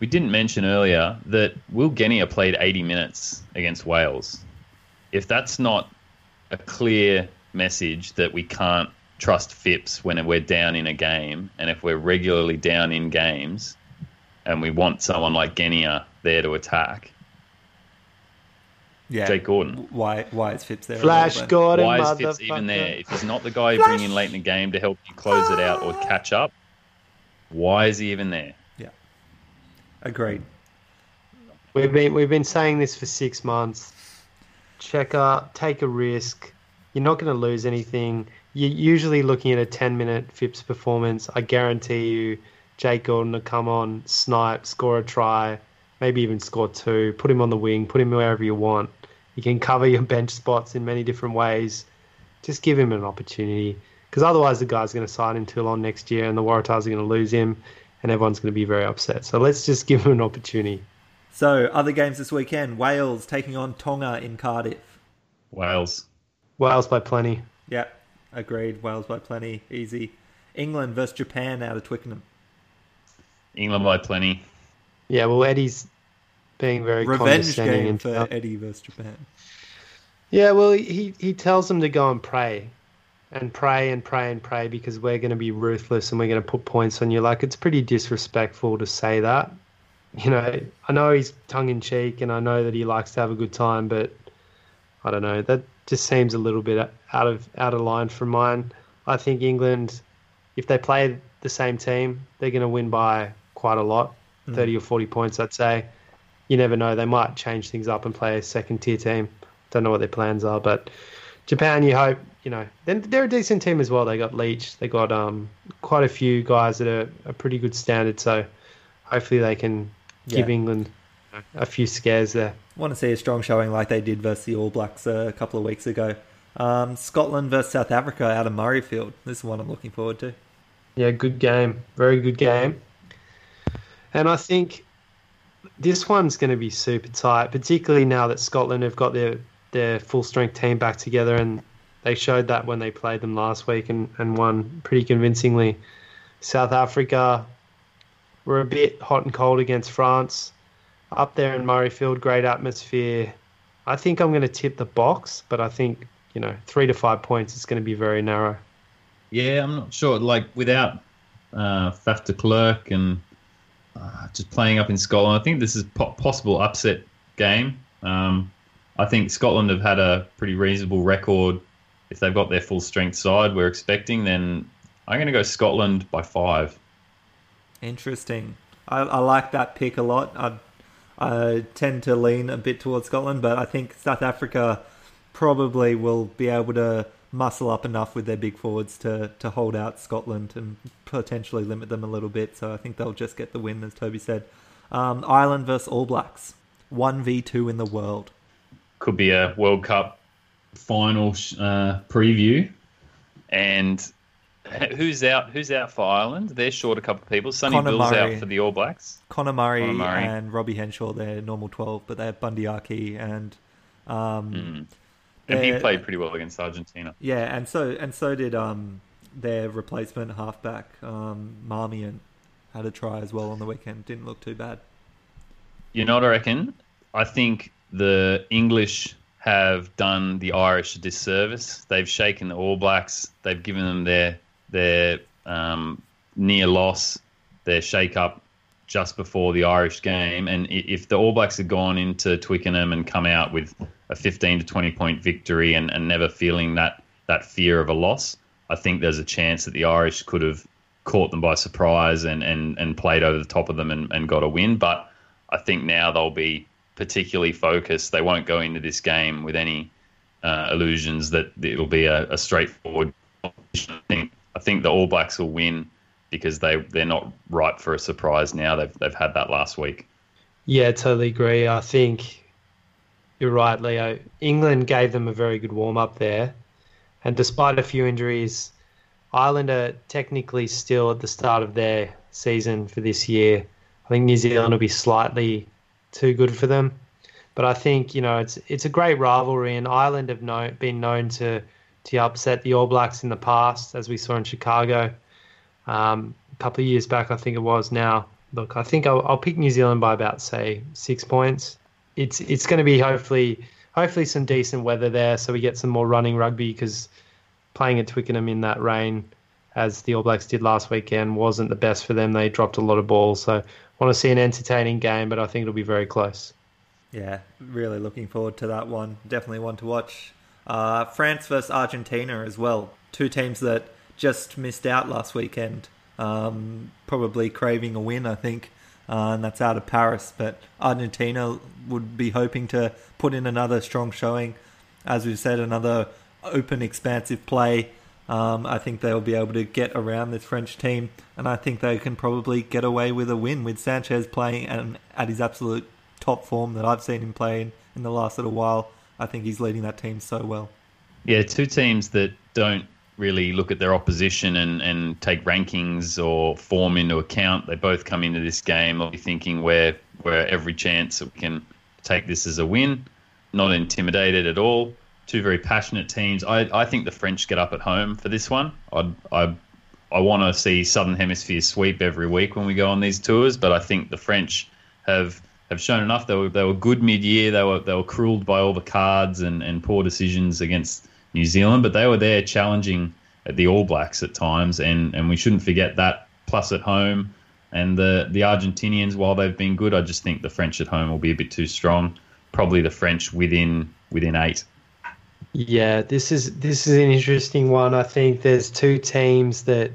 We didn't mention earlier that Will Genia played 80 minutes against Wales. If that's not a clear message that we can't trust Phipps when we're down in a game, and if we're regularly down in games, and we want someone like Genia there to attack, Yeah, Jake Gordon. Why? Why is Phipps there? Flash all then? Gordon, Why is Phipps even there? If he's not the guy bringing in late in the game to help you close it out or ah! catch up, why is he even there? Yeah, agreed. We've been we've been saying this for six months. Cheika, take a risk. You're not going to lose anything. You're usually looking at a 10 minute Phipps performance. I guarantee you, Jake Gordon will come on, snipe, score a try, maybe even score two. Put him on the wing, put him wherever you want. You can cover your bench spots in many different ways. Just give him an opportunity. Because otherwise, the guy's going to sign in Toulon next year and the Waratahs are going to lose him and everyone's going to be very upset. So let's just give him an opportunity. So, other games this weekend: Wales taking on Tonga in Cardiff. Wales. Wales by plenty. Yeah, agreed. Wales by plenty, easy. England versus Japan out of Twickenham. England by plenty. Yeah, well, Eddie's being very Revenge condescending. game for Eddie versus Japan. Yeah, well, he, he tells them to go and pray. And pray and pray and pray because we're going to be ruthless and we're going to put points on you. Like, it's pretty disrespectful to say that. You know, I know he's tongue in cheek and I know that he likes to have a good time, but I don't know. That just seems a little bit out of out of line from mine. I think England, if they play the same team, they're going to win by quite a lot hmm. 30 or 40 points, I'd say. You never know. They might change things up and play a second tier team. Don't know what their plans are, but Japan, you hope, you know, then they're a decent team as well. They got Leitch, they got um quite a few guys that are a pretty good standard. So hopefully they can give Yeah. England a few scares there. Want to see a strong showing like they did versus the All Blacks uh, a couple of weeks ago. Um, Scotland versus South Africa out of Murrayfield. This is one I'm looking forward to. Yeah, good game. Very good game. And I think this one's going to be super tight, particularly now that Scotland have got their, their full strength team back together. And they showed that when they played them last week and, and won pretty convincingly. South Africa were a bit hot and cold against France. Up there in Murrayfield, great atmosphere. I think I'm going to tip the Boks, but I think, you know, three to five points is going to be very narrow. Yeah, I'm not sure. Like without uh, Faf de Klerk and uh, just playing up in Scotland, I think this is po- possible upset game. Um, I think Scotland have had a pretty reasonable record. If they've got their full strength side, we're expecting, then I'm going to go Scotland by five. Interesting. I, I like that pick a lot. I, I tend to lean a bit towards Scotland, but I think South Africa probably will be able to muscle up enough with their big forwards to, to hold out Scotland and potentially limit them a little bit. So I think they'll just get the win, as Toby said. Um, Ireland versus All Blacks. 1v2 in the world. Could be a World Cup final uh, preview. And who's out? Who's out for Ireland? They're short a couple of people. Sonny Conor Bill's Murray. out for the All Blacks. Conor Murray, Conor Murray. and Robbie Henshaw, they're normal 12, but they have Bundee Aki and. Um, Mm. And he played pretty well against Argentina. Yeah, and so and so did um, their replacement halfback, um, Marmion, had a try as well on the weekend. Didn't look too bad. You know what I reckon? I think the English have done the Irish a disservice. They've shaken the All Blacks. They've given them their their um, near loss, their shake up just before the Irish game. And if the All Blacks had gone into Twickenham and come out with a 15 to 20 point victory and, and never feeling that that fear of a loss, I think there's a chance that the Irish could have caught them by surprise and, and, and played over the top of them and, and got a win. But I think now they'll be particularly focused. They won't go into this game with any uh, illusions that it'll be a, a straightforward. I think I think the All Blacks will win because they they're not ripe for a surprise now. They've they've had that last week. Yeah, totally agree. I think you're right, Leo. England gave them a very good warm up there, and despite a few injuries, Ireland are technically still at the start of their season for this year. I think New Zealand will be slightly too good for them. But I think you know it's it's a great rivalry, and Ireland have been known to to upset the All Blacks in the past, as we saw in Chicago um, a couple of years back. I think it was. Now, look, I think I'll, I'll pick New Zealand by about say six points. It's it's going to be hopefully hopefully some decent weather there, so we get some more running rugby because playing at Twickenham in that rain, as the All Blacks did last weekend, wasn't the best for them. They dropped a lot of balls, so want to see an entertaining game, but I think it'll be very close. Yeah, really looking forward to that one. Definitely one to watch. Uh, France versus Argentina as well. Two teams that just missed out last weekend. Um, probably craving a win, I think, uh, and that's out of Paris. But Argentina would be hoping to put in another strong showing. As we've said, another open, expansive play. Um, I think they'll be able to get around this French team, and I think they can probably get away with a win with Sanchez playing at, at his absolute top form that I've seen him play in, in the last little while. I think he's leading that team so well. Yeah, two teams that don't really look at their opposition and, and take rankings or form into account. They both come into this game thinking we're, we're every chance that we can take this as a win, not intimidated at all two very passionate teams. I, I think the French get up at home for this one. I I I want to see Southern Hemisphere sweep every week when we go on these tours, but I think the French have have shown enough. They were they were good mid year. They were they were cruelled by all the cards and, and poor decisions against New Zealand, but they were there challenging at the All Blacks at times, and, and we shouldn't forget that. Plus at home, and the the Argentinians, while they've been good, I just think the French at home will be a bit too strong. Probably the French within within eight. Yeah, this is this is an interesting one. I think there's two teams that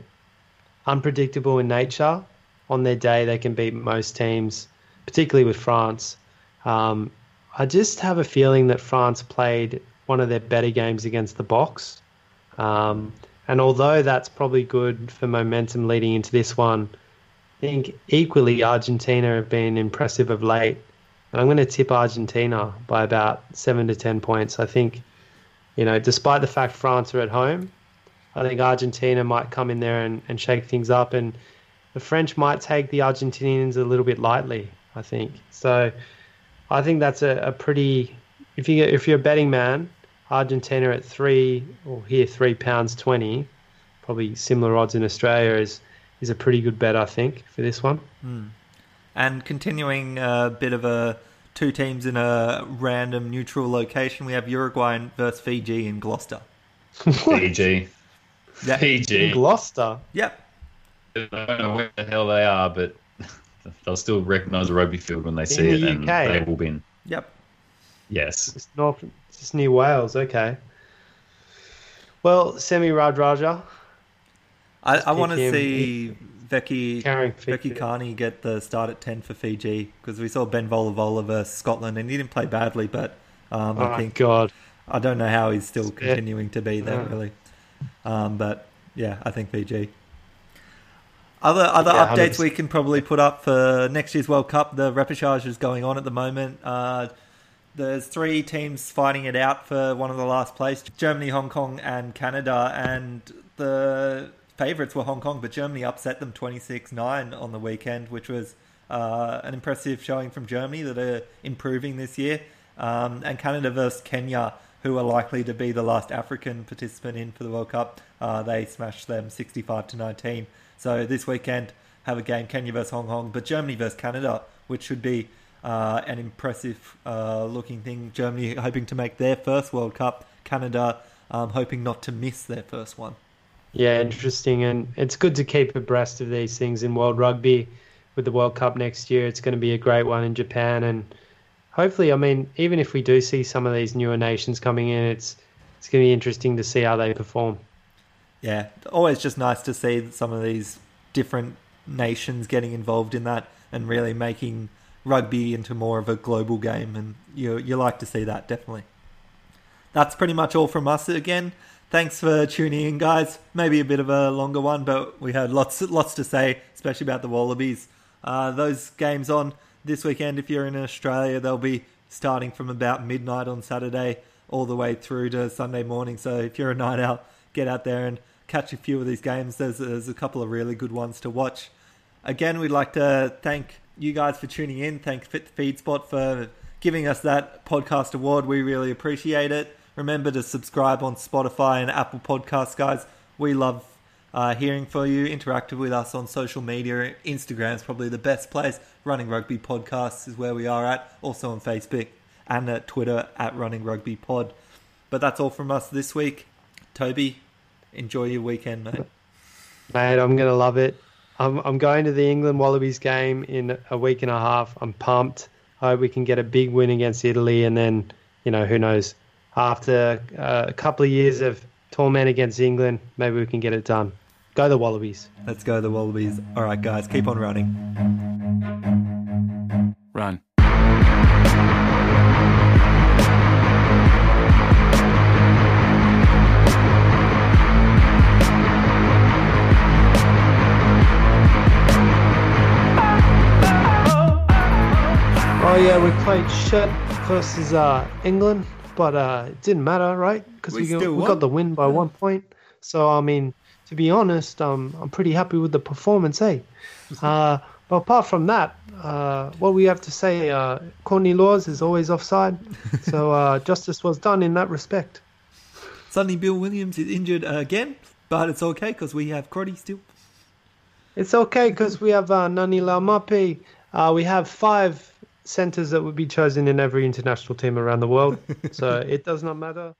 unpredictable in nature. On their day, they can beat most teams, particularly with France. Um, I just have a feeling that France played one of their better games against the Boks. Um, and although that's probably good for momentum leading into this one, I think equally Argentina have been impressive of late. And I'm going to tip Argentina by about seven to ten points. I think you know, despite the fact France are at home, I think Argentina might come in there and, and shake things up, and the French might take the Argentinians a little bit lightly. I think so. I think that's a, a pretty. If you if you're a betting man, Argentina at three or here three pounds twenty, probably similar odds in Australia is is a pretty good bet. I think for this one. Mm. And continuing a bit of a two teams in a random neutral location. We have Uruguay versus Fiji in Gloucester. Fiji. Yeah. Fiji. In Gloucester. Yep. I don't know where the hell they are, but they'll still recognise a rugby field when they see the it, and UK. they will win. Yep. Yes. It's north. It's just near Wales. Okay. Well, Semi Radradra. I, I want to him. see Becky Fiji. Carney get the start at ten for Fiji because we saw Ben Volavola versus Scotland and he didn't play badly, but um, Oh I think God. I don't know how he's still continuing to be there Yeah. really. Um, but yeah, I think Fiji. Other other Yeah, updates 100%. we can probably put up for next year's World Cup. The repechage is going on at the moment. Uh, there's three teams fighting it out for one of the last place: Germany, Hong Kong, and Canada. And the favourites were Hong Kong, but Germany upset them 26-9 on the weekend, which was uh, an impressive showing from Germany that are improving this year. Um, and Canada versus Kenya, who are likely to be the last African participant in for the World Cup, uh, they smashed them 65 to 19. So this weekend have a game Kenya versus Hong Kong, but Germany versus Canada, which should be uh, an impressive uh, looking thing. Germany hoping to make their first World Cup. Canada um, hoping not to miss their first one. Yeah, interesting, and it's good to keep abreast of these things in World Rugby with the World Cup next year. It's going to be a great one in Japan, and hopefully, I mean, even if we do see some of these newer nations coming in, it's it's going to be interesting to see how they perform. Yeah, always just nice to see some of these different nations getting involved in that and really making rugby into more of a global game, and you you like to see that definitely. That's pretty much all from us again. Thanks for tuning in, guys. Maybe a bit of a longer one, but we had lots lots to say, especially about the Wallabies. Uh, those games on this weekend. If you're in Australia, they'll be starting from about midnight on Saturday all the way through to Sunday morning. So if you're a night out, get out there and catch a few of these games. There's, there's a couple of really good ones to watch. Again, we'd like to thank you guys for tuning in. Thank Fit Feedspot for giving us that podcast award. We really appreciate it. Remember to subscribe on Spotify and Apple Podcasts, guys. We love uh, hearing from you. Interact with us on social media. Instagram is probably the best place. Running Rugby Podcasts is where we are at. Also on Facebook and at Twitter at Running Rugby Pod. But that's all from us this week. Toby, enjoy your weekend, mate. Mate, I'm gonna love it. I'm I'm going to the England Wallabies game in a week and a half. I'm pumped. I hope we can get a big win against Italy, and then you know who knows. After uh, a couple of years of torment against England, maybe we can get it done. Go the Wallabies. Let's go the Wallabies. All right, guys, keep on running. Run. Oh yeah, we played shit versus uh, England, but uh, it didn't matter, right? Because We we, got, we got the win by one point. So I mean, to be honest, um, I'm pretty happy with the performance, eh? Uh, but apart from that, uh, what we have to say, uh, Courtney Lawes is always offside, so uh, justice was done in that respect. Sonny, Bill Williams is injured again, but it's okay because we have Crotty still. It's okay because we have uh, Ngani Laumape. Uh, we have five centres that would be chosen in every international team around the world, so it does not matter.